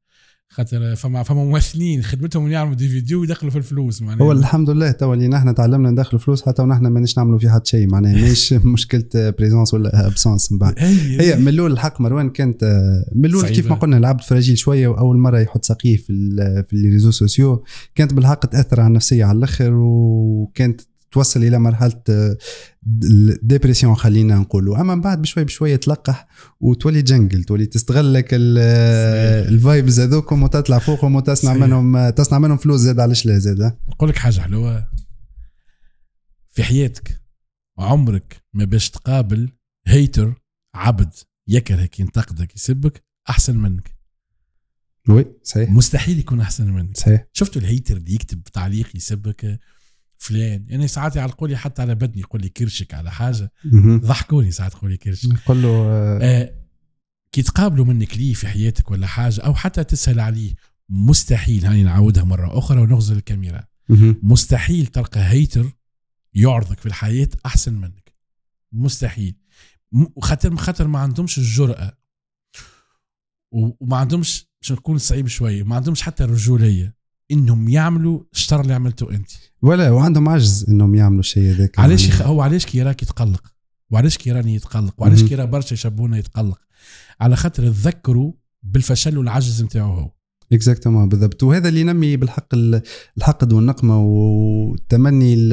خاطر فما فما ممثلين خدمتهم يعملوا des vidéos ويدخلوا في الفلوس معناها. هو الحمد لله تو اللي نحن تعلمنا ندخل فلوس حتى ونحن مانيش نعملوا في حد شيء معناها مش مشكلة présence ولا absence من بعد. هي من الأول الحق مروان كانت من الأول. كيف ما قلنا العبد fragile شوية وأول مرة يحط ساقيه في في ال réseaux sociaux كانت بالحق تأثر على النفسية على الآخر وكانت توصل إلى مرحلة آه، ال dépression خلينا نقولوا. أما من بعد بشوي بشويه تلقح وتولي جنجل تولي تستغل لك. ال vibes هذوكم وتطلع فوقهم وتصنع. منهم تصنع منهم فلوس زاد علاش لا زاد آه. نقول لك حاجة حلوة. في حياتك عمرك ما باش تقابل hater عبد يكرهك ينتقدك يسبك أحسن منك. oui صحيح. مستحيل يكون أحسن منك. صحيح. شفتوا ال hater اللي يكتب تعليق يسبك فلان. يعني ساعات يعلقوا لي حتى على بدني يقول لي كرشك على حاجة. ضحكوني ساعات يقول لي كرشك. نقول له آه، آه كي تقابلوا منك ليه في حياتك ولا حاجة أو حتى تسأل عليه مستحيل هاني نعاودها مرة أخرى ونغزر للكاميرا. مستحيل تلقى hater يعرضك في الحياة أحسن منك. مستحيل. خاطر خاطر ما عندهمش الجرأة. وما عندهمش باش نكون صعيب شوية ما عندهمش حتى الرجولية. إنهم يعملوا الشر اللي عملته أنت. ولا وعندهم عجز إنهم يعملوا الشيء هذاك علاش. يعني. هو علاش كي يراك يتقلق؟ وعلاش كي راني يتقلق؟ وعلاش. كي برشا يشبونه يتقلق؟ على خاطر تذكروا بالفشل والعجز نتاعو هو. exactement بالضبط. وهذا اللي ينمي بالحق ال- الحقد والنقمه والتمني ال-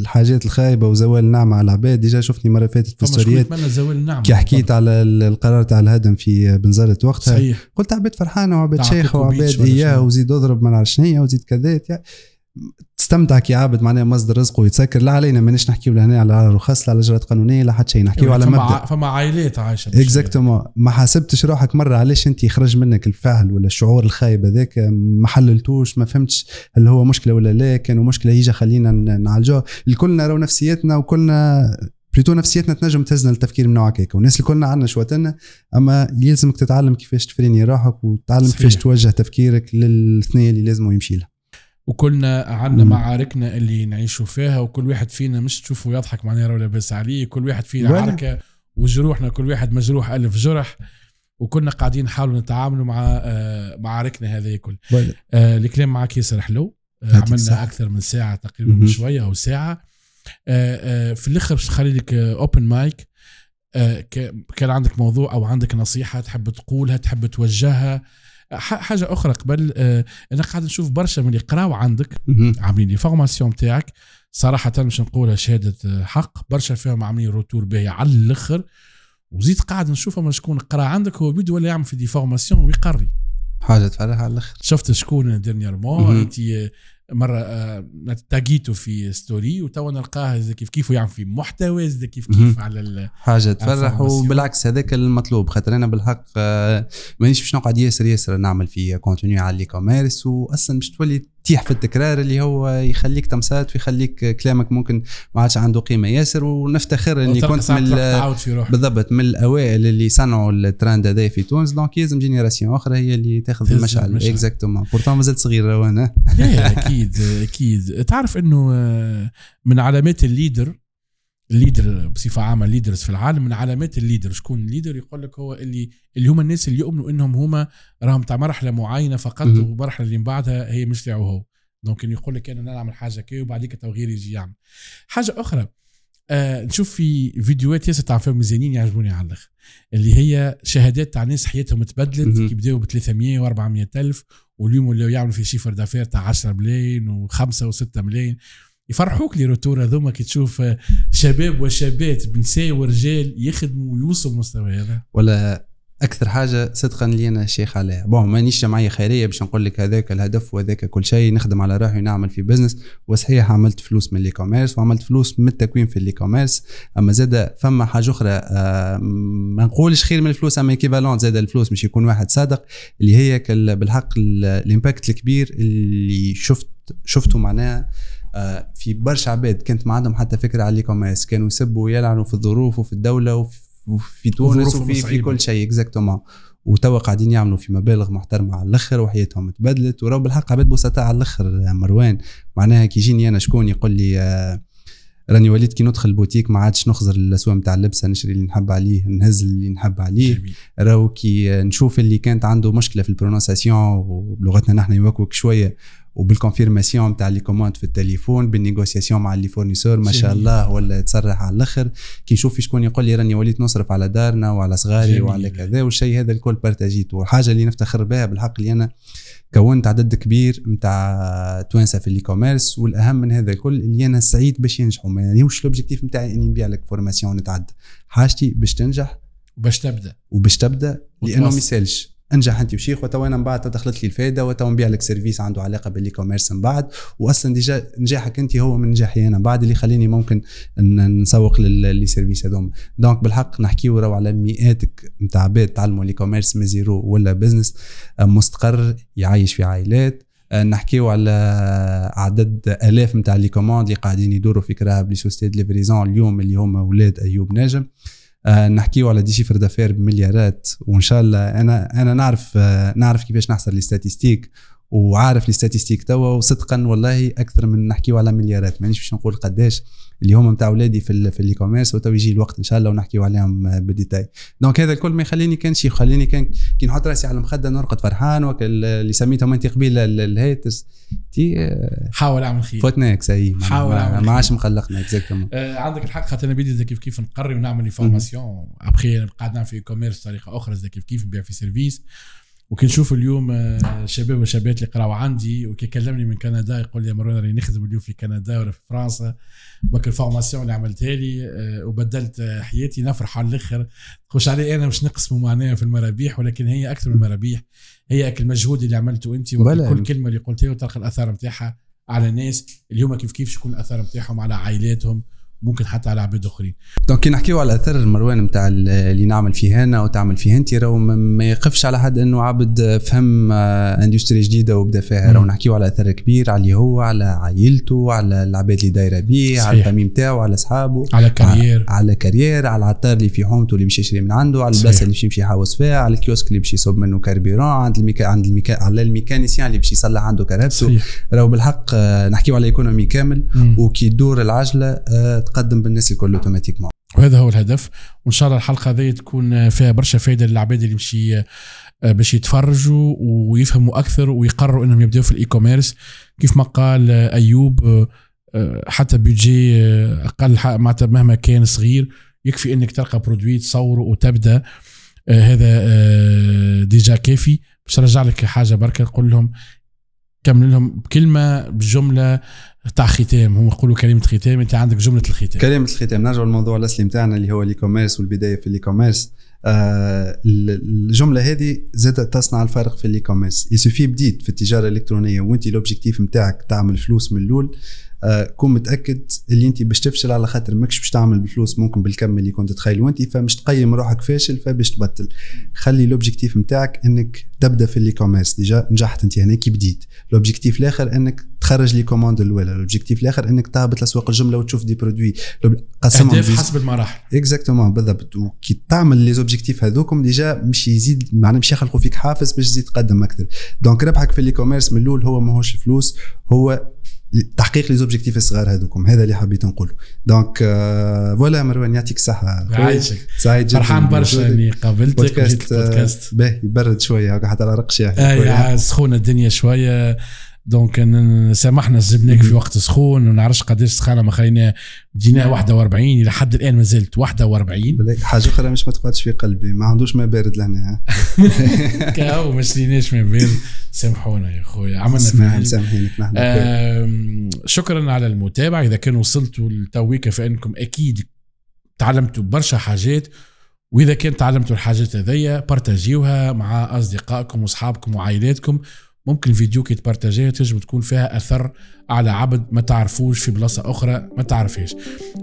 الحاجات الخايبة وزوال النعمة على العباد. déjà شفتني مرة فاتت في النعمة؟ كي حكيت على ال- القرار تاع الهدم في بنزرت وقتها صحيح. قلت عباد فرحانة وعباد شيخه وعباد إياه شنو؟ وزيد أضرب ما نعرف شنيا وزيد كذا تستمتع كي عبد معناها مصدر رزقه ويتسكر لا علينا ماناش نحكيو لهنا على رخص لا على اجراءات قانونية لا حتى شيء نحكيو على مبدأ. فما عائلات عايشة. exactement ما حاسبتش روحك مرة علاش أنت يخرج منك الفعل ولا الشعور الخايب هذاك؟ ما حللتوش ما فهمتش هل هو مشكلة ولا لا كانوا مشكلة يجي خلينا نعالجوها. الكلنا راهو نفسيتنا وكلنا بليتو نفسيتنا تنجم تهزنا التفكير من نوع هكاك والناس الكلنا عندنا شواتنا أما يلزمك تتعلم كيفاش تفريني روحك وتتعلم. كيفاش توجه تفكيرك للثنيه اللي لازم يمشي لها وكلنا عندنا. معاركنا اللي نعيشوا فيها وكل واحد فينا مش تشوفه يضحك معناها راه لاباس عليه كل واحد فينا ولا. عركة وجروحنا كل واحد مجروح ألف جرح وكنا قاعدين نحاولوا نتعاملوا مع آه، معاركنا هذه كل آه، الكلام معك ياسر حلو آه، عملنا الصحة. أكثر من ساعة تقريبا مهم. بشوية أو ساعة آه، آه، في الأخر باش نخلي لك open mic كان عندك موضوع أو عندك نصيحة تحب تقولها تحب توجهها حاجة أخرى قبل آه، أنا قاعد نشوف برشا من اللي قراو عندك. عاملين les formations تاعك صراحة مش نقولها شهادة آه، حق برشا فيهم عاملين retour باهي على الأخر وزيد قاعد نشوف شكون قرا عندك هو بيدو ولا يعمل في des formations ويقري حاجة تفرح على الأخر شفت شكون dernièrement. انت مرة آه، تاجيتو في story وتوا نلقاه كيف كيف يعمل في محتوى كيف كيف. على ال... حاجة تفرح. وبالعكس هذاك المطلوب خاطر أنا بالحق آه، مانيش باش نقعد ياسر ياسر نعمل في contenu على ال e-commerce واصلا باش تولي تيح في التكرار اللي هو يخليك تمسات ويخليك كلامك ممكن ما عادش عنده قيمة. ياسر ونفتخر إني كنت من بالضبط من الأوائل اللي صنعوا الترند هذا في تونس. donc يلزم génération أخرى هي اللي تاخذ المشعل. exactement pourtant مازلت صغير وأنا أكيد أكيد. تعرف إنه آه، من علامات ال leader ال leader بصفة عامة ال leaders في العالم من علامات ال leader. شكون ال leader؟ يقول لك هو اللي اللي هم الناس اللي يؤمنوا إنهم هما راهم تاع مرحلة معينة فقط. والمرحلة اللي من بعدها هي مش تاعو هو. donc يقول لك أنا نعمل حاجة كي وبعديك تو غيري يجي يعمل. حاجة أخرى آه نشوف في فيديوهات ياسر تاع فيلم ميزانين يعجبوني على الأخر اللي هي شهادات تاع ناس حياتهم تبدلت. كي بداوا ب 300 و 400 ألف واليوم ولاو يعملوا في chiffre d'affaires تاع 10 ملايين و5 و6 ملايين. يفرحوك les retours هذوما كي تشوف آه، شباب وشابات بنساء ورجال يخدموا ويوصلوا المستوى هذا. ولا أكثر حاجة صدقا اللي أنا شيخ عليها. bon مانيش جمعية خيرية باش نقول لك هذاك الهدف وهذاك كل شيء. نخدم على روحي ونعمل في business وصحيح عملت فلوس من commerce وعملت فلوس من التكوين في commerce أما زاد فما حاجة أخرى آه، ما نقولش خير من الفلوس أما équivalent زاد الفلوس مش يكون واحد صادق اللي هي بالحق ال- ال impact الكبير اللي شفت شفته معناها. في برشا عباد كانت ما عندهم حتى فكرة على commerce كانوا يسبوا ويلعنوا في الظروف وفي الدولة وفي وفي تونس وفي في. كل شيء exactement وتوا قاعدين يعملوا في مبالغ محترمة على الأخر وحياتهم تبدلت. وراه بالحق عباد بسطاء على الأخر آه، مروان. معناها كي يجيني أنا شكون يقول لي آه، راني وليت كي ندخل البوتيك ما عادش نخزر الأسواق نتاع اللبسة نشري اللي نحب عليه نهز اللي نحب عليه. راهو كي نشوف اللي كانت عنده مشكلة في البرونساسيون وبلغتنا نحن يوكوك شوية وبالكونفيرماسيون نتاع لي كوموند في التليفون بالنيغوسياسيون مع لي فورنيسور ما شاء. الله ولا تصرح على الآخر. كي نشوف شكون يقول لي راني وليت نصرف على دارنا وعلى صغاري جميل. وعلى كذا والشيء هذا الكل بارتاجيته والحاجة اللي نفتخر بها بالحق اللي أنا كونت عدد كبير نتاع توانسة في ال e-commerce والأهم من هذا الكل اللي أنا سعيد باش ينجحوا. ما يعنيوش ال objectif نتاعي أني نبيع لك formation نتعدى حاجتي باش تنجح وباش تبدأ. وباش تبدأ لأنه ما. يسألش. أنجح أنت وشيخ وتوا أنا من بعد دخلت لي الفائده وتوا نبيع لك service عنده علاقة بال e-commerce من بعد. واصلا déjà نجاحك أنت هو من نجاحي أنا بعد اللي يخليني ممكن نسوق لل services هذوما. donc بالحق نحكيو راهو على مئات نتاع عباد تعلموا ال e-commerce من zéro ولا business مستقر يعيش في عائلات. آه، نحكيو على عدد آلاف نتاع les commandes اللي قاعدين يدوروا في كراب les sociétés de livraison اليوم اللي هما أولاد أيوب ناجم. آه، نحكيو على des chiffres d'affaires بمليارات وإن شاء الله أنا أنا نعرف آه، نعرف كيفاش نحصل les statistiques وعارف les statistiques توا وصدقا والله أكثر من نحكيو على مليارات. مانيش باش نقول قداش. اللي هما نتاع اولادي في في الاي كوميرس وتو يجي الوقت إن شاء الله ونحكيو عليهم بالديتاي. دونك هذا الكل ما يخليني كان شي يخليني كان كي نحط راسي على المخدة نرقد فرحان وك اللي سميتهم انت قبيله الهيترز تي حاول أعمل خير. فوتناك سي حاول أعمل ما عادش مخلقنا اكزاكتومون آه عندك الحق. خاطر أنا بدي كيف كيف نقري ونعمل لي فورماسيون أبخي قاعد نعمل في كوميرس بطريقه أخرى كيف كيف نبيع في سيرفيس وكي نشوف اليوم آه، شباب وشابات اللي قراوا عندي وكي كلمني من كندا يقول لي مروان راني نخدم اليوم في كندا ولا في فرنسا. بك ال formation اللي عملتها لي آه، وبدلت آه، حياتي نفرح على الآخر. تخش علي أنا مش نقسموا معناها في المرابيح ولكن هي أكثر من المرابيح. هي المجهود اللي عملته أنت وكل كلمة اللي قلتها وتلقى الآثار نتاعها على الناس. اليوم كيف كيف شكون الآثار نتاعهم على عائلاتهم ممكن حتى على عباد اخرين donc كي نحكيو على الأثر مروان نتاع اللي نعمل فيه أنا وتعمل فيه أنت راهو ما يقفش على حد إنه عبد فهم industrie جديدة وبدا فيها. راهو نحكيو على أثر كبير عليه هو على عائلته على العباد اللي دايرة به على ال famille نتاعو على أصحابه على carrière على carrière على العطار اللي في حومته اللي باش يشري من عنده على البلاصة اللي باش يمشي يحوس فيها على ال kiosque اللي باش يصب منه carburant عند الميكا عند الميكا على ال mécanicien اللي باش يصلح عنده كرهبته. راهو بالحق نحكيو على économie كامل. وكي تدور العجلة آه، تقدم بالناس الكل automatiquement وهذا هو الهدف. وإن شاء الله الحلقة هذه تكون فيها برشا فائده للعباد اللي مشي باش يتفرجوا ويفهموا أكثر ويقرروا إنهم يبدأوا في ال e-commerce كيف ما قال أيوب حتى بيجي أقل معناتها مهما كان صغير يكفي إنك تلقى produit تصوره وتبدأ. هذا ديجا كافي. باش نرجع لك حاجة بركة نقول لهم كمل لهم بكلمه بجملة تاع ختام. هم يقولوا كلمة ختام أنت عندك جملة الختام. كلمة الختام نرجع للموضوع الأصلي نتاعنا اللي هو الاي كوميرس والبداية في الاي كوميرس آه الجملة هذه زادت تصنع الفرق في الاي كوميرس يسوفي بديت في التجارة الإلكترونية وأنت الاوبجيكتيف نتاعك تعمل فلوس من الأول. كون متأكد اللي انت باش تفشل على خاطر ماكش باش تعمل بالفلوس ممكن بالكم اللي كنت تخيل. وانت فمش تقيم روحك فاشل فباش تبطل. خلي ال objectif نتاعك انك تبدأ في ال e-commerce déjà نجحت انت هنا كي بديت. ال objectif الآخر انك تخرج la commande الأولى. ال objectif الآخر انك تهبط لأسواق الجملة وتشوف des produits. قسمهم حسب المراحل. exactement بالضبط. وكي تعمل les objectifs هذوكم déjà مش يزيد معناها مش يخلقوا فيك حافز باش تزيد تقدم أكثر. donc ربحك في ال e-commerce من الأول هو ماهوش فلوس هو تحقيق les objectifs الصغار هذوكم. هذا اللي حبيت نقوله. donc آه voilà مروان يعطيك الصحة. يعيشك سعيد جدا. فرحان برشا أني قابلتك podcast, podcast. باهي يبرد شوية حتى العرق شاحن اي سخونة الدنيا شوية. دونك سامحنا جبناك في وقت سخون ونعرفش قداش سخانة ما خلينا بدينا 41 إلى حد الآن ما زلت 41 حاجة أخرى مش ما تقعدش في قلبي ما عندوش ما بارد لهنا كاو ما شريناش ما بارد. سامحونا يا خويا عملنا سامحينك نحن شكرا على المتابعة. إذا كان وصلتوا لتويكا فإنكم أكيد تعلمتوا برشا حاجات وإذا كان تعلمتوا الحاجات هذيا partagيوها مع أصدقائكم وأصحابكم وعائلاتكم. ممكن الفيديو كي تpartagيه تنجم تكون فيها أثر على عبد ما تعرفوش في بلاصة أخرى ما تعرفهاش.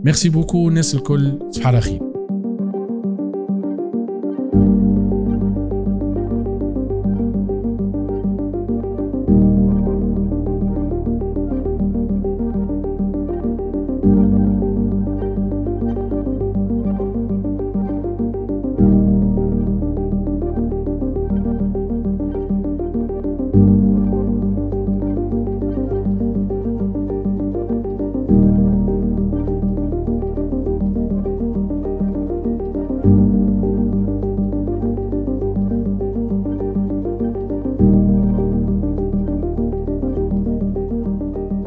merci beaucoup الناس الكل صباح على خير.